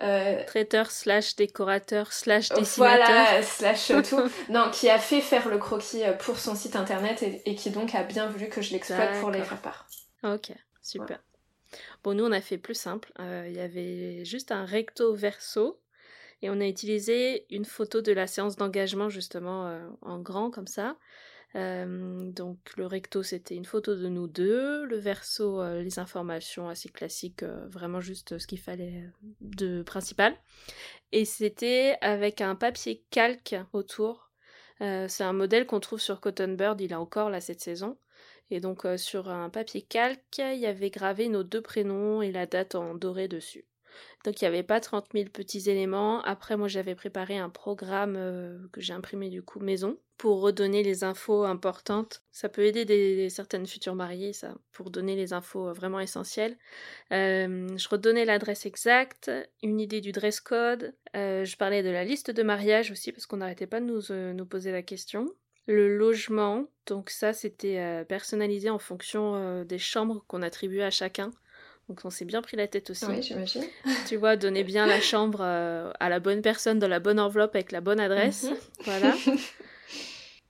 Traiteur slash décorateur slash dessinateur. Voilà, slash tout. non, qui a fait faire le croquis pour son site internet et, qui donc a bien voulu que je l'exploite pour les faire part. Ok, super. Bon, nous on a fait plus simple. Il y avait juste un recto verso et on a utilisé une photo de la séance d'engagement justement euh, en grand comme ça. Euh, donc le recto c'était une photo de nous deux, le verso euh, les informations assez classiques, vraiment juste ce qu'il fallait de principal. Et c'était avec un papier calque autour. c'est un modèle qu'on trouve sur Cotton Bird, il a encore là cette saison. Et donc sur un papier calque, il y avait gravé nos deux prénoms et la date en doré dessus. Donc il n'y avait pas 30 000 petits éléments. Après, moi j'avais préparé un programme euh, que j'ai imprimé du coup maison pour redonner les infos importantes. Ça peut aider des, certaines futures mariées, ça, pour donner les infos euh, vraiment essentielles. Euh, je redonnais l'adresse exacte, une idée du dress code. je parlais de la liste de mariage aussi parce qu'on n'arrêtait pas de nous poser la question le logement. Donc ça, c'était personnalisé en fonction des chambres qu'on attribuait à chacun. Donc on s'est bien pris la tête aussi. Oui, j'imagine. Tu vois, donner bien la chambre euh, à la bonne personne dans la bonne enveloppe avec la bonne adresse. Mhm. Voilà.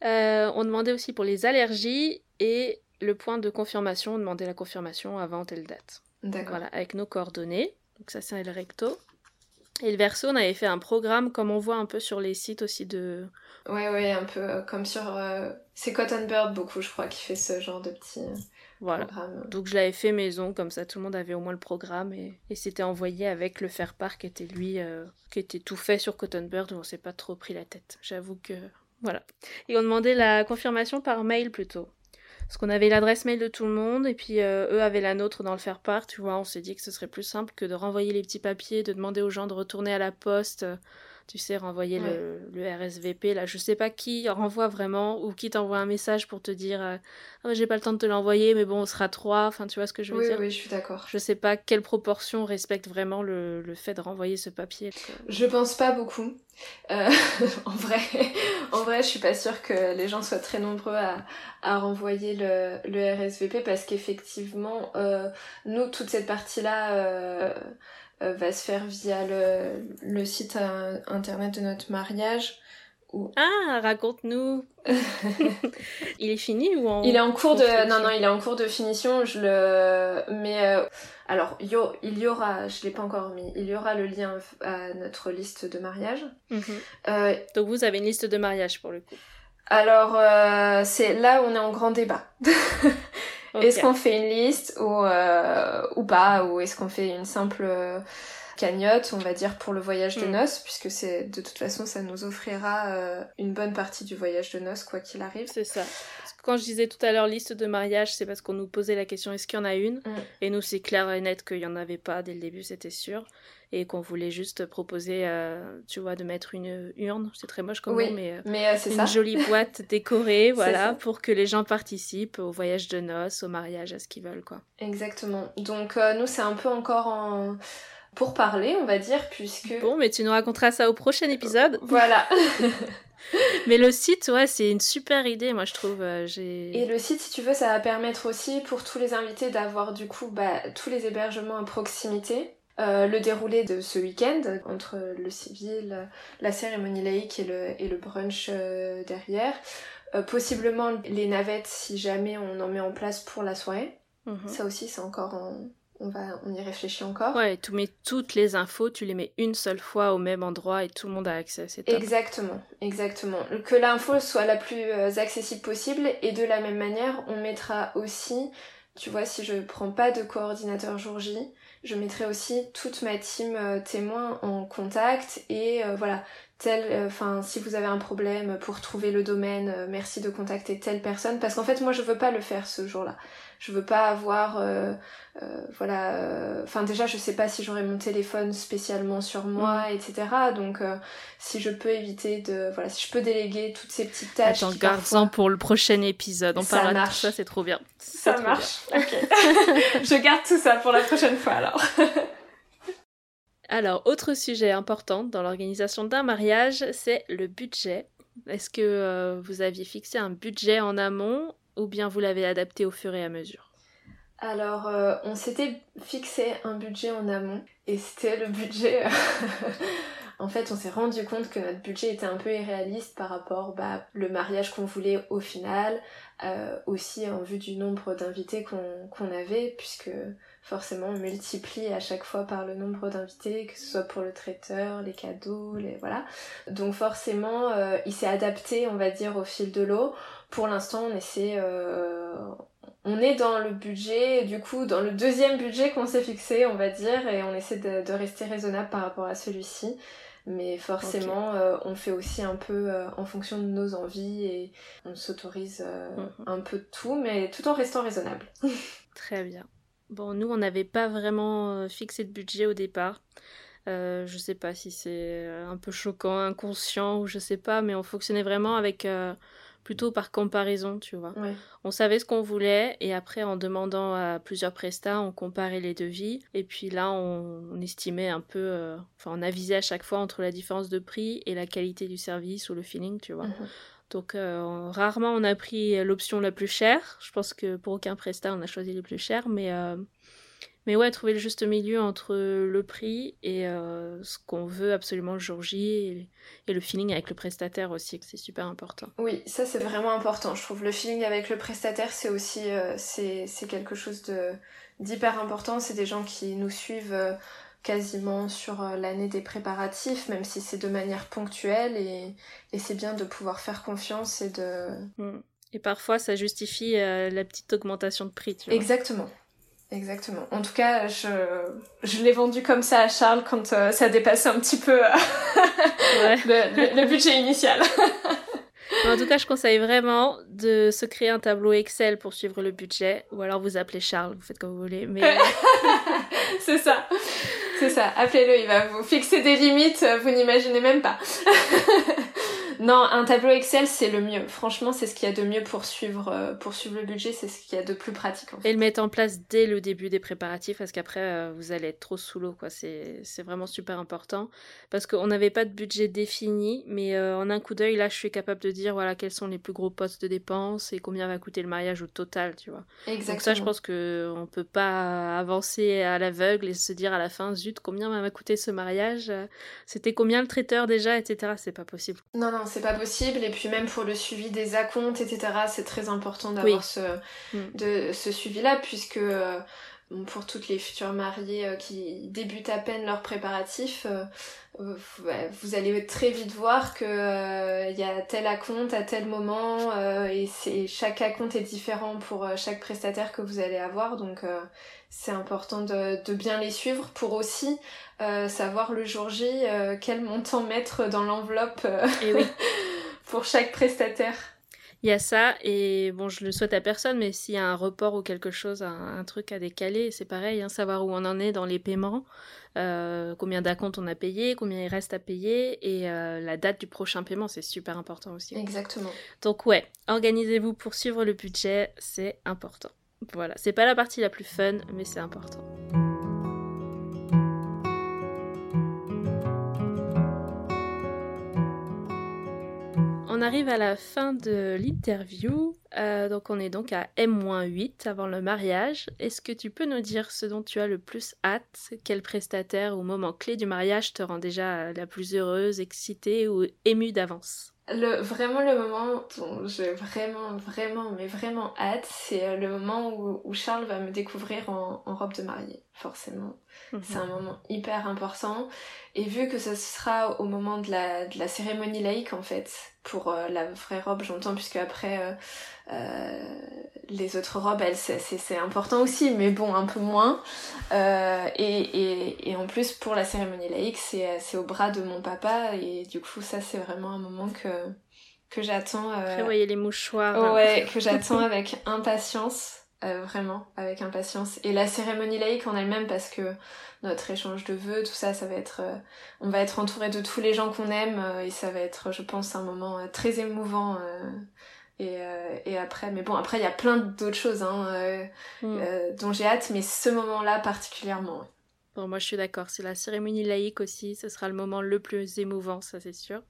Euh, on demandait aussi pour les allergies et le point de confirmation, on demandait la confirmation avant telle date. D'accord. Voilà, avec nos coordonnées. Donc ça c'est le recto. Et le verso, on avait fait un programme comme on voit un peu sur les sites aussi de... Ouais, ouais, un peu euh, comme sur... C'est Cotton Bird beaucoup, je crois, qui fait ce genre de petits... Voilà. Donc je l'avais fait maison, comme ça tout le monde avait au moins le programme et, c'était envoyé avec le faire-part qui était lui, euh, qui était tout fait sur Cotton Bird où on s'est pas trop pris la tête. J'avoue que. Voilà. Et on demandait la confirmation par mail plutôt. Parce qu'on avait l'adresse mail de tout le monde et puis euh, eux avaient la nôtre dans le faire-part, tu vois. On s'est dit que ce serait plus simple que de renvoyer les petits papiers, de demander aux gens de retourner à la poste tu sais, renvoyer le, RSVP. Là, je sais pas qui renvoie vraiment ou qui t'envoie un message pour te dire euh, oh, j'ai pas le temps de te l'envoyer, mais bon, on sera trois. Enfin, tu vois ce que je veux dire? Oui, oui, je suis d'accord. Je sais pas quelle proportion respecte vraiment le, fait de renvoyer ce papier. Je pense pas beaucoup. Euh, en vrai, en vrai, je suis pas sûre que les gens soient très nombreux à, à renvoyer le, le RSVP parce qu'effectivement, euh, nous, toute cette partie-là euh, va se faire via le, le site euh, internet de notre mariage. Ah, raconte-nous. il est fini ou en Il est en cours de non non, il est en cours de finition. Je le mais euh, alors il y aura, je l'ai pas encore mis, il y aura le lien à notre liste de mariage. Mhm. Donc vous avez une liste de mariage pour le coup. Alors c'est là où on est en grand débat. Est-ce qu'on fait une liste ou, euh, ou pas Ou est-ce qu'on fait une simple euh, cagnotte, on va dire, pour le voyage de hmm. noces Puisque c'est de toute façon, ça nous offrira euh, une bonne partie du voyage de noces, quoi qu'il arrive. C'est ça. Quand je disais tout à l'heure liste de mariage, c'est parce qu'on nous posait la question est-ce qu'il y en a une? Hmm. Et nous, c'est clair et net qu'il n'y en avait pas dès le début, c'était sûr et qu'on voulait juste proposer, euh, tu vois, de mettre une urne, c'est très moche comme oui, mais, euh, mais euh, une jolie boîte décorée, voilà, pour que les gens participent au voyage de noces, au mariage, à ce qu'ils veulent, quoi. Exactement. Donc nous, c'est un peu encore en pour parler, on va dire, puisque... Bon, mais tu nous raconteras ça au prochain épisode. Voilà. mais le site, ouais, c'est une super idée, moi, je trouve. Et le site, si tu veux, ça va permettre aussi pour tous les invités d'avoir, du coup, bah, tous les hébergements à proximité. Euh, le déroulé de ce week-end entre le civil, la cérémonie laïque et le, et le brunch euh, derrière. Euh, possiblement les navettes si jamais on en met en place pour la soirée. Mhm. Ça aussi c'est encore on va on y réfléchit encore. Ouais, tu mets toutes les infos, tu les mets une seule fois au même endroit et tout le monde a accès. C'est Exactement, exactement. Que l'info soit la plus accessible possible et de la même manière, on mettra aussi, tu vois, si je prends pas de coordinateur jour J, je mettrai aussi toute ma team euh, témoin en contact et euh, voilà, tel, enfin, si vous avez un problème pour trouver le domaine, merci de contacter telle personne. Parce qu'en fait, moi, je veux pas le faire ce jour-là. Je veux pas avoir, voilà, enfin déjà, je sais pas si j'aurai mon téléphone spécialement sur moi, mm. etc. Donc, si je peux éviter de, voilà, si je peux déléguer toutes ces petites tâches. Attends, garde-en pour le prochain épisode. On parlera de tout ça, c'est trop bien. Ça marche. Ok. je garde tout ça pour la prochaine fois alors. Alors, autre sujet important dans l'organisation d'un mariage, c'est le budget. Est-ce que euh, vous aviez fixé un budget en amont ou bien vous l'avez adapté au fur et à mesure? Alors, euh, on s'était fixé un budget en amont et c'était le budget... en fait, on s'est rendu compte que notre budget était un peu irréaliste par rapport bah, mariage qu'on voulait au final, euh, aussi en vue du nombre d'invités qu'on avait, puisque forcément on multiplie à chaque fois par le nombre d'invités, que ce soit pour le traiteur, les cadeaux, les voilà. Donc forcément, euh, il s'est adapté, on va dire, au fil de l'eau. Pour l'instant, on essaie, euh, on est dans le budget, du coup, dans le deuxième budget qu'on s'est fixé, on va dire, et on essaie de, rester raisonnable par rapport à celui-ci. Mais forcément, euh, on fait aussi un peu en fonction de nos envies et on s'autorise mhm. un peu de tout, mais tout en restant raisonnable. Très bien. Bon, nous, on n'avait pas vraiment euh, fixé de budget au départ. Euh, je sais pas si c'est euh, un peu choquant, inconscient ou je sais pas, mais on fonctionnait vraiment avec euh, plutôt par comparaison, tu vois. On savait ce qu'on voulait et après en demandant à plusieurs prestats, on comparait les devis et puis là on, estimait un peu, enfin on avisait à chaque fois entre la différence de prix et la qualité du service ou le feeling, tu vois. Mhm. Donc euh, rarement on a pris l'option la plus chère. Je pense que pour aucun prestat on a choisi le plus cher, mais euh, mais ouais trouver le juste milieu entre le prix et euh, ce qu'on veut absolument le jour J et, le feeling avec le prestataire aussi que c'est super important. Oui, ça c'est vraiment important. Je trouve le feeling avec le prestataire c'est aussi c'est quelque chose d'hyper important. C'est des gens qui nous suivent quasiment sur euh, l'année des préparatifs, même si c'est de manière ponctuelle et, c'est bien de pouvoir faire confiance et de... Mm. Et parfois ça justifie euh, la petite augmentation de prix, tu vois. Exactement. Exactement. En tout cas, je, je l'ai vendu comme ça à Charles quand euh, ça dépassait un petit peu le, budget initial. en tout cas, je conseille vraiment de se créer un tableau Excel pour suivre le budget, ou alors vous appelez Charles, vous faites comme vous voulez. Mais c'est ça. C'est ça, appelez-le, il va vous fixer des limites, vous n'imaginez même pas. Non, un tableau Excel, c'est le mieux. Franchement, c'est ce qu'il y a de mieux pour suivre, euh, pour suivre le budget, c'est ce qu'il y a de plus pratique. En fait. Et le mettre en place dès le début des préparatifs, parce qu'après, euh, vous allez être trop sous l'eau. quoi. C'est vraiment super important. Parce qu'on n'avait pas de budget défini, mais euh, en un coup d'œil, là, je suis capable de dire voilà, quels sont les plus gros postes de dépenses et combien va coûter le mariage au total, tu vois. Exactement. Donc ça, je pense qu'on ne peut pas avancer à l'aveugle et se dire à la fin, zut, combien va coûter ce mariage? C'était combien le traiteur déjà, etc. C'est pas possible. Non, non, c'est pas possible. Et puis même pour le suivi des acomptes, etc., c'est très important d'avoir ce, mm. de, ce suivi-là, puisque euh, pour toutes les futures mariées euh, qui débutent à peine leurs préparatifs, euh, vous allez très vite voir que il y a tel acompte à tel moment et c'est chaque acompte est différent pour chaque prestataire que vous allez avoir donc c'est important de, de, bien les suivre pour aussi euh, savoir le jour J euh, quel montant mettre dans l'enveloppe euh, oui. pour chaque prestataire. Il y a ça, et bon, je le souhaite à personne, mais s'il y a un report ou quelque chose, un, truc à décaler, c'est pareil, hein, savoir où on en est dans les paiements, combien d'acomptes on a payé, combien il reste à payer, et la date du prochain paiement, c'est super important aussi. Exactement. Donc ouais, organisez-vous pour suivre le budget, c'est important. Voilà, c'est pas la partie la plus fun, mais c'est important. On arrive à la fin de l'interview. Euh, donc on est donc à M-8 avant le mariage. Est-ce que tu peux nous dire ce dont tu as le plus hâte? Quel prestataire ou moment clé du mariage te rend déjà la plus heureuse, excitée ou émue d'avance? Le, vraiment le moment dont j'ai vraiment, vraiment, mais vraiment hâte, c'est euh, le moment où, Charles va me découvrir en, robe de mariée, forcément. Mhm. C'est un moment hyper important. Et vu que ce sera au moment de la, de la cérémonie laïque, en fait, pour euh, la vraie robe, j'entends, puisque après, euh, euh, les autres robes, elles, c'est important aussi, mais bon, un peu moins. Et, et, et, en plus, pour la cérémonie laïque, c'est au bras de mon papa, et du coup, ça, c'est vraiment un moment que que j'attends. Prévoyez les mouchoirs. Ouais, que j'attends avec impatience. Euh, vraiment avec impatience. Et la cérémonie laïque en elle-même parce que notre échange de vœux tout ça ça va être euh, on va être entouré de tous les gens qu'on aime euh, et ça va être je pense un moment très émouvant et, et après. Mais bon après il y a plein d'autres choses hein, mm. dont j'ai hâte mais ce moment-là particulièrement bon moi je suis d'accord. C'est la cérémonie laïque aussi. Ce sera le moment le plus émouvant ça c'est sûr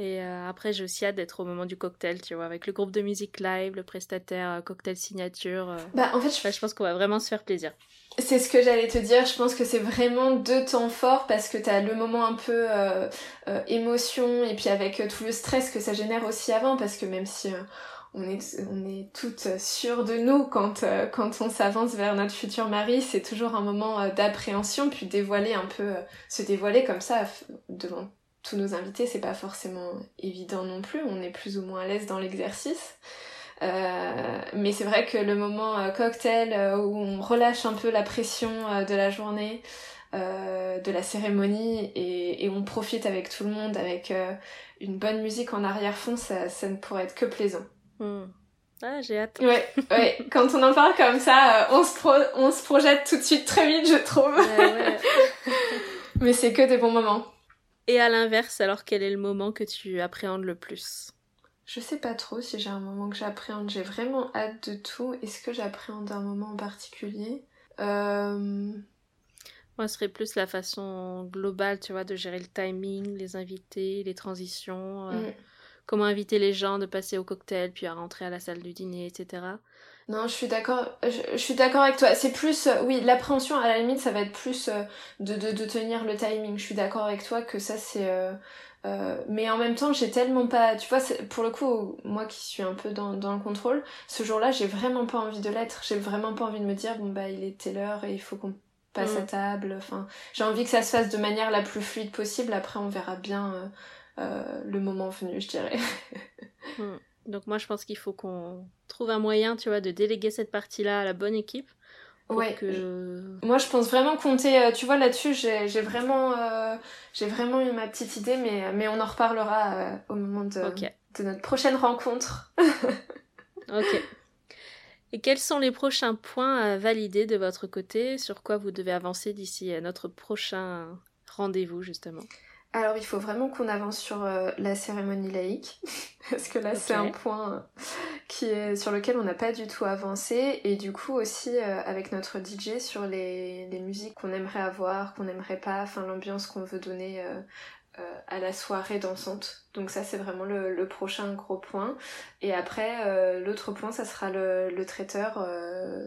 et euh, après, j'ai aussi hâte d'être au moment du cocktail, tu vois, avec le groupe de musique live, le prestataire euh, cocktail signature. Euh. Bah, en fait, je, je pense qu'on va vraiment se faire plaisir. C'est ce que j'allais te dire. Je pense que c'est vraiment deux temps forts parce que t'as le moment un peu émotion et puis avec tout le stress que ça génère aussi avant parce que même si on est, on est toutes sûres de nous quand, quand on s'avance vers notre futur mari, c'est toujours un moment d'appréhension puis dévoiler un peu, se dévoiler comme ça devant tous nos invités, c'est pas forcément évident non plus, on est plus ou moins à l'aise dans l'exercice. Euh, mais c'est vrai que le moment euh, cocktail euh, où on relâche un peu la pression de la journée, de la cérémonie et, on profite avec tout le monde avec une bonne musique en arrière-fond, ça, ça, ne pourrait être que plaisant. Hmm. Ah, j'ai hâte. Ouais, ouais. Quand on en parle comme ça, on, se on se projette tout de suite très vite, je trouve. mais c'est que des bons moments. Et à l'inverse, alors quel est le moment que tu appréhendes le plus? Je sais pas trop si j'ai un moment que j'appréhende. J'ai vraiment hâte de tout. Est-ce que j'appréhende un moment en particulier? Euh... Moi, ce serait plus la façon globale, tu vois, de gérer le timing, les invités, les transitions, euh, mm. comment inviter les gens de passer au cocktail, puis à rentrer à la salle du dîner, etc. Non, je suis d'accord. Je, suis d'accord avec toi. C'est plus, euh, oui, l'appréhension à la limite, ça va être plus euh, de, de, de, tenir le timing. Je suis d'accord avec toi que ça c'est. Euh, mais en même temps, j'ai tellement pas. Tu vois, pour le coup, moi qui suis un peu dans, dans le contrôle, ce jour-là, j'ai vraiment pas envie de l'être. J'ai vraiment pas envie de me dire bon bah il est telle heure et il faut qu'on passe à mm. table. Enfin, j'ai envie que ça se fasse de manière la plus fluide possible. Après, on verra bien le moment venu, je dirais. Mm. Donc moi, je pense qu'il faut qu'on trouve un moyen, tu vois, de déléguer cette partie-là à la bonne équipe. Ouais. Moi, je pense vraiment compter. Euh, tu vois, là-dessus, j'ai vraiment, euh, j'ai vraiment eu ma petite idée, mais, mais on en reparlera euh, au moment de, de notre prochaine rencontre. ok. Et quels sont les prochains points à valider de votre côté? Sur quoi vous devez avancer d'ici à notre prochain rendez-vous, justement? Alors il faut vraiment qu'on avance sur euh, la cérémonie laïque, parce que là c'est un point euh, qui est sur lequel on n'a pas du tout avancé, et du coup aussi euh, avec notre DJ sur les, les musiques qu'on aimerait avoir, qu'on n'aimerait pas, enfin l'ambiance qu'on veut donner à la soirée dansante. Donc ça c'est vraiment le, prochain gros point. Et après l'autre point ça sera le, le traiteur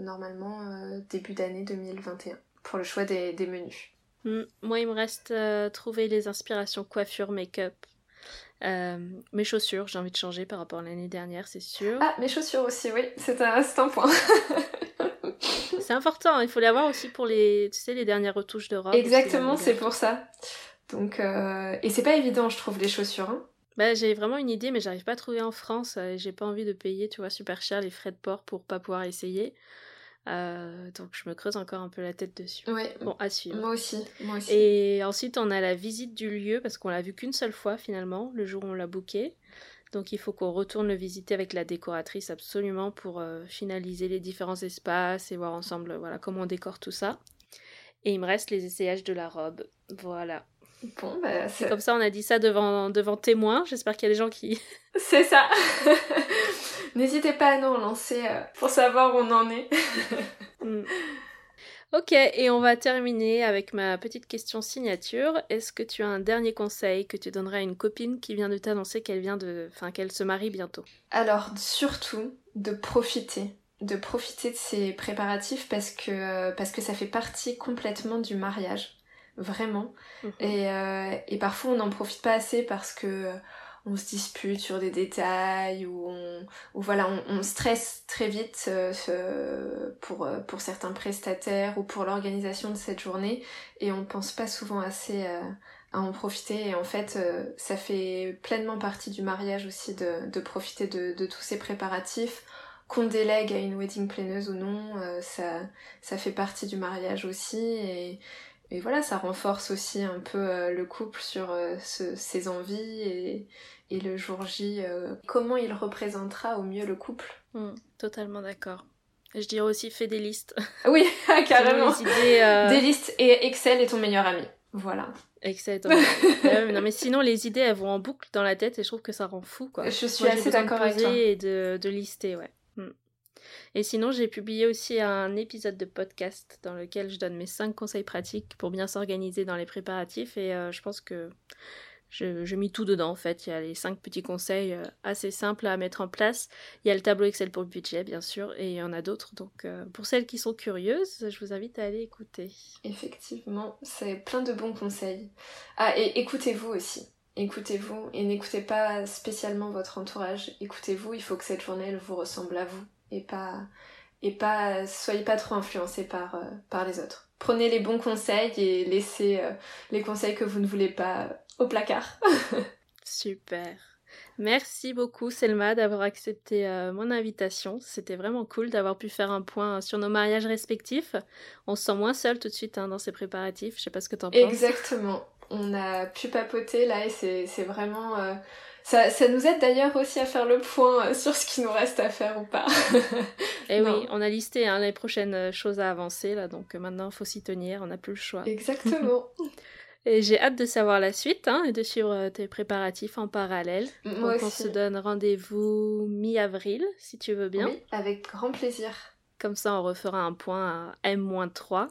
normalement début d'année 2021 pour le choix des menus. Moi, il me reste euh, trouver les inspirations coiffure, make-up. Euh, mes chaussures, j'ai envie de changer par rapport à l'année dernière, c'est sûr. Ah, mes chaussures aussi, oui, c'est un, un point. c'est important, il faut les avoir aussi pour les, tu sais, les dernières retouches de robe. Exactement, c'est pour ça. Donc, euh... et c'est pas évident, je trouve, les chaussures. Hein. Bah, j'ai vraiment une idée, mais j'arrive pas à trouver en France. Euh, j'ai pas envie de payer, tu vois, super cher les frais de port pour pas pouvoir essayer. Euh, donc je me creuse encore un peu la tête dessus. Ouais. Bon, à suivre. Moi aussi, moi aussi. Et ensuite, on a la visite du lieu parce qu'on l'a vu qu'une seule fois finalement, le jour où on l'a booké. Donc il faut qu'on retourne le visiter avec la décoratrice absolument pour euh, finaliser les différents espaces et voir ensemble voilà comment on décore tout ça. Et il me reste les essayages de la robe. Voilà. Bon, bah, c'est comme ça, on a dit ça devant, devant témoins. J'espère qu'il y a des gens qui. c'est ça N'hésitez pas à nous relancer euh, pour savoir où on en est. Mm. Ok, et on va terminer avec ma petite question signature. Est-ce que tu as un dernier conseil que tu donnerais à une copine qui vient de t'annoncer qu'elle vient de, enfin qu'elle se marie bientôt? Alors surtout de profiter, de profiter de ces préparatifs parce que parce que ça fait partie complètement du mariage, vraiment. Mhm. Et, euh, et parfois on n'en profite pas assez parce que on se dispute sur des détails ou on, ou voilà, on, stresse très vite euh, pour, euh, pour certains prestataires ou pour l'organisation de cette journée et on pense pas souvent assez à, en profiter et en fait ça fait pleinement partie du mariage aussi de, de profiter de, de tous ces préparatifs qu'on délègue à une wedding planeuse ou non, ça, ça fait partie du mariage aussi et voilà, ça renforce aussi un peu euh, le couple sur euh, ses envies et, et, le jour J, euh, comment il représentera au mieux le couple. Hmm, totalement d'accord. Je dirais aussi fais des listes. Oui, carrément. Des listes et Excel est ton meilleur ami. Voilà. Excel est ton meilleur ami. non mais sinon les idées elles vont en boucle dans la tête et je trouve que ça rend fou quoi. Je suis assez d'accord avec toi. Et de, de lister, ouais. Hmm. Et sinon, j'ai publié aussi un épisode de podcast dans lequel je donne mes 5 conseils pratiques pour bien s'organiser dans les préparatifs. Et euh, je pense que je, je, mis tout dedans en fait. Il y a les 5 petits conseils euh, assez simples à mettre en place. Il y a le tableau Excel pour le budget, bien sûr, et il y en a d'autres. Donc, euh, pour celles qui sont curieuses, je vous invite à aller écouter. Effectivement, c'est plein de bons conseils. Ah, et écoutez-vous aussi. Écoutez-vous et n'écoutez pas spécialement votre entourage. Écoutez-vous, il faut que cette journée elle vous ressemble à vous et pas et pas soyez pas trop influencés par euh, par les autres. Prenez les bons conseils et laissez euh, les conseils que vous ne voulez pas au placard. Super. Merci beaucoup Selma d'avoir accepté euh, mon invitation. C'était vraiment cool d'avoir pu faire un point sur nos mariages respectifs. On se sent moins seul tout de suite hein, dans ces préparatifs. Je sais pas ce que t'en penses. Exactement. On a pu papoter là et c'est vraiment ça, ça nous aide d'ailleurs aussi à faire le point euh, sur ce qui nous reste à faire ou pas. Et eh oui, on a listé hein, les prochaines euh, choses à avancer là, donc euh, maintenant il faut s'y tenir, on n'a plus le choix. Exactement. Et j'ai hâte de savoir la suite hein, et de suivre tes préparatifs en parallèle. Moi donc on se donne rendez-vous mi-avril, si tu veux bien. Oui, avec grand plaisir. Comme ça, on refera un point à M-3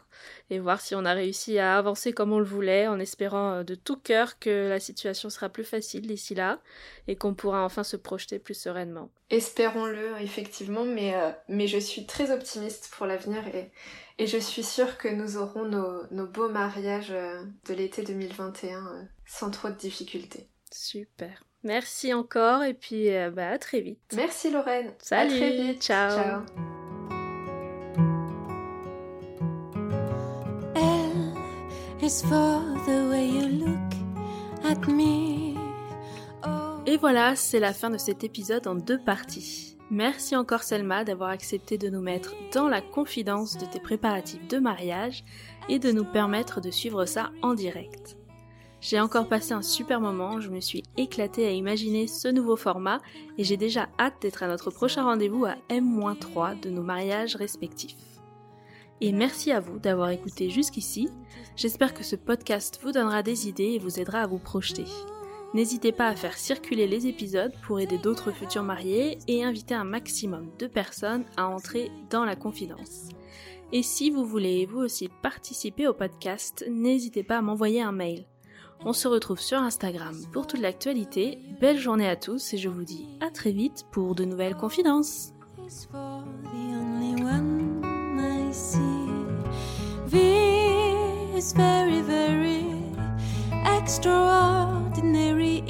et voir si on a réussi à avancer comme on le voulait, en espérant euh, de tout cœur que la situation sera plus facile d'ici là et qu'on pourra enfin se projeter plus sereinement. Espérons-le, effectivement, mais, euh, mais je suis très optimiste pour l'avenir et, et je suis sûre que nous aurons nos, nos beaux mariages euh, de l'été 2021 sans trop de difficultés. Super. Merci encore et puis bah, à très vite. Merci Lorraine. Salut. À très vite. Ciao. Ciao. Et voilà, c'est la fin de cet épisode en deux parties. Merci encore Selma d'avoir accepté de nous mettre dans la confidence de tes préparatifs de mariage et de nous permettre de suivre ça en direct. J'ai encore passé un super moment, je me suis éclatée à imaginer ce nouveau format et j'ai déjà hâte d'être à notre prochain rendez-vous à M-3 de nos mariages respectifs. Et merci à vous d'avoir écouté jusqu'ici. J'espère que ce podcast vous donnera des idées et vous aidera à vous projeter. N'hésitez pas à faire circuler les épisodes pour aider d'autres futurs mariés et inviter un maximum de personnes à entrer dans la confidence. Et si vous voulez vous aussi participer au podcast, n'hésitez pas à m'envoyer un mail. On se retrouve sur Instagram pour toute l'actualité. Belle journée à tous et je vous dis à très vite pour de nouvelles confidences. Is very, very extraordinary.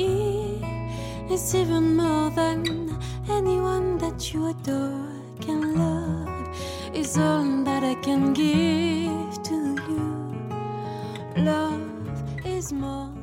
It's even more than anyone that you adore can love. It's all that I can give to you. Love is more.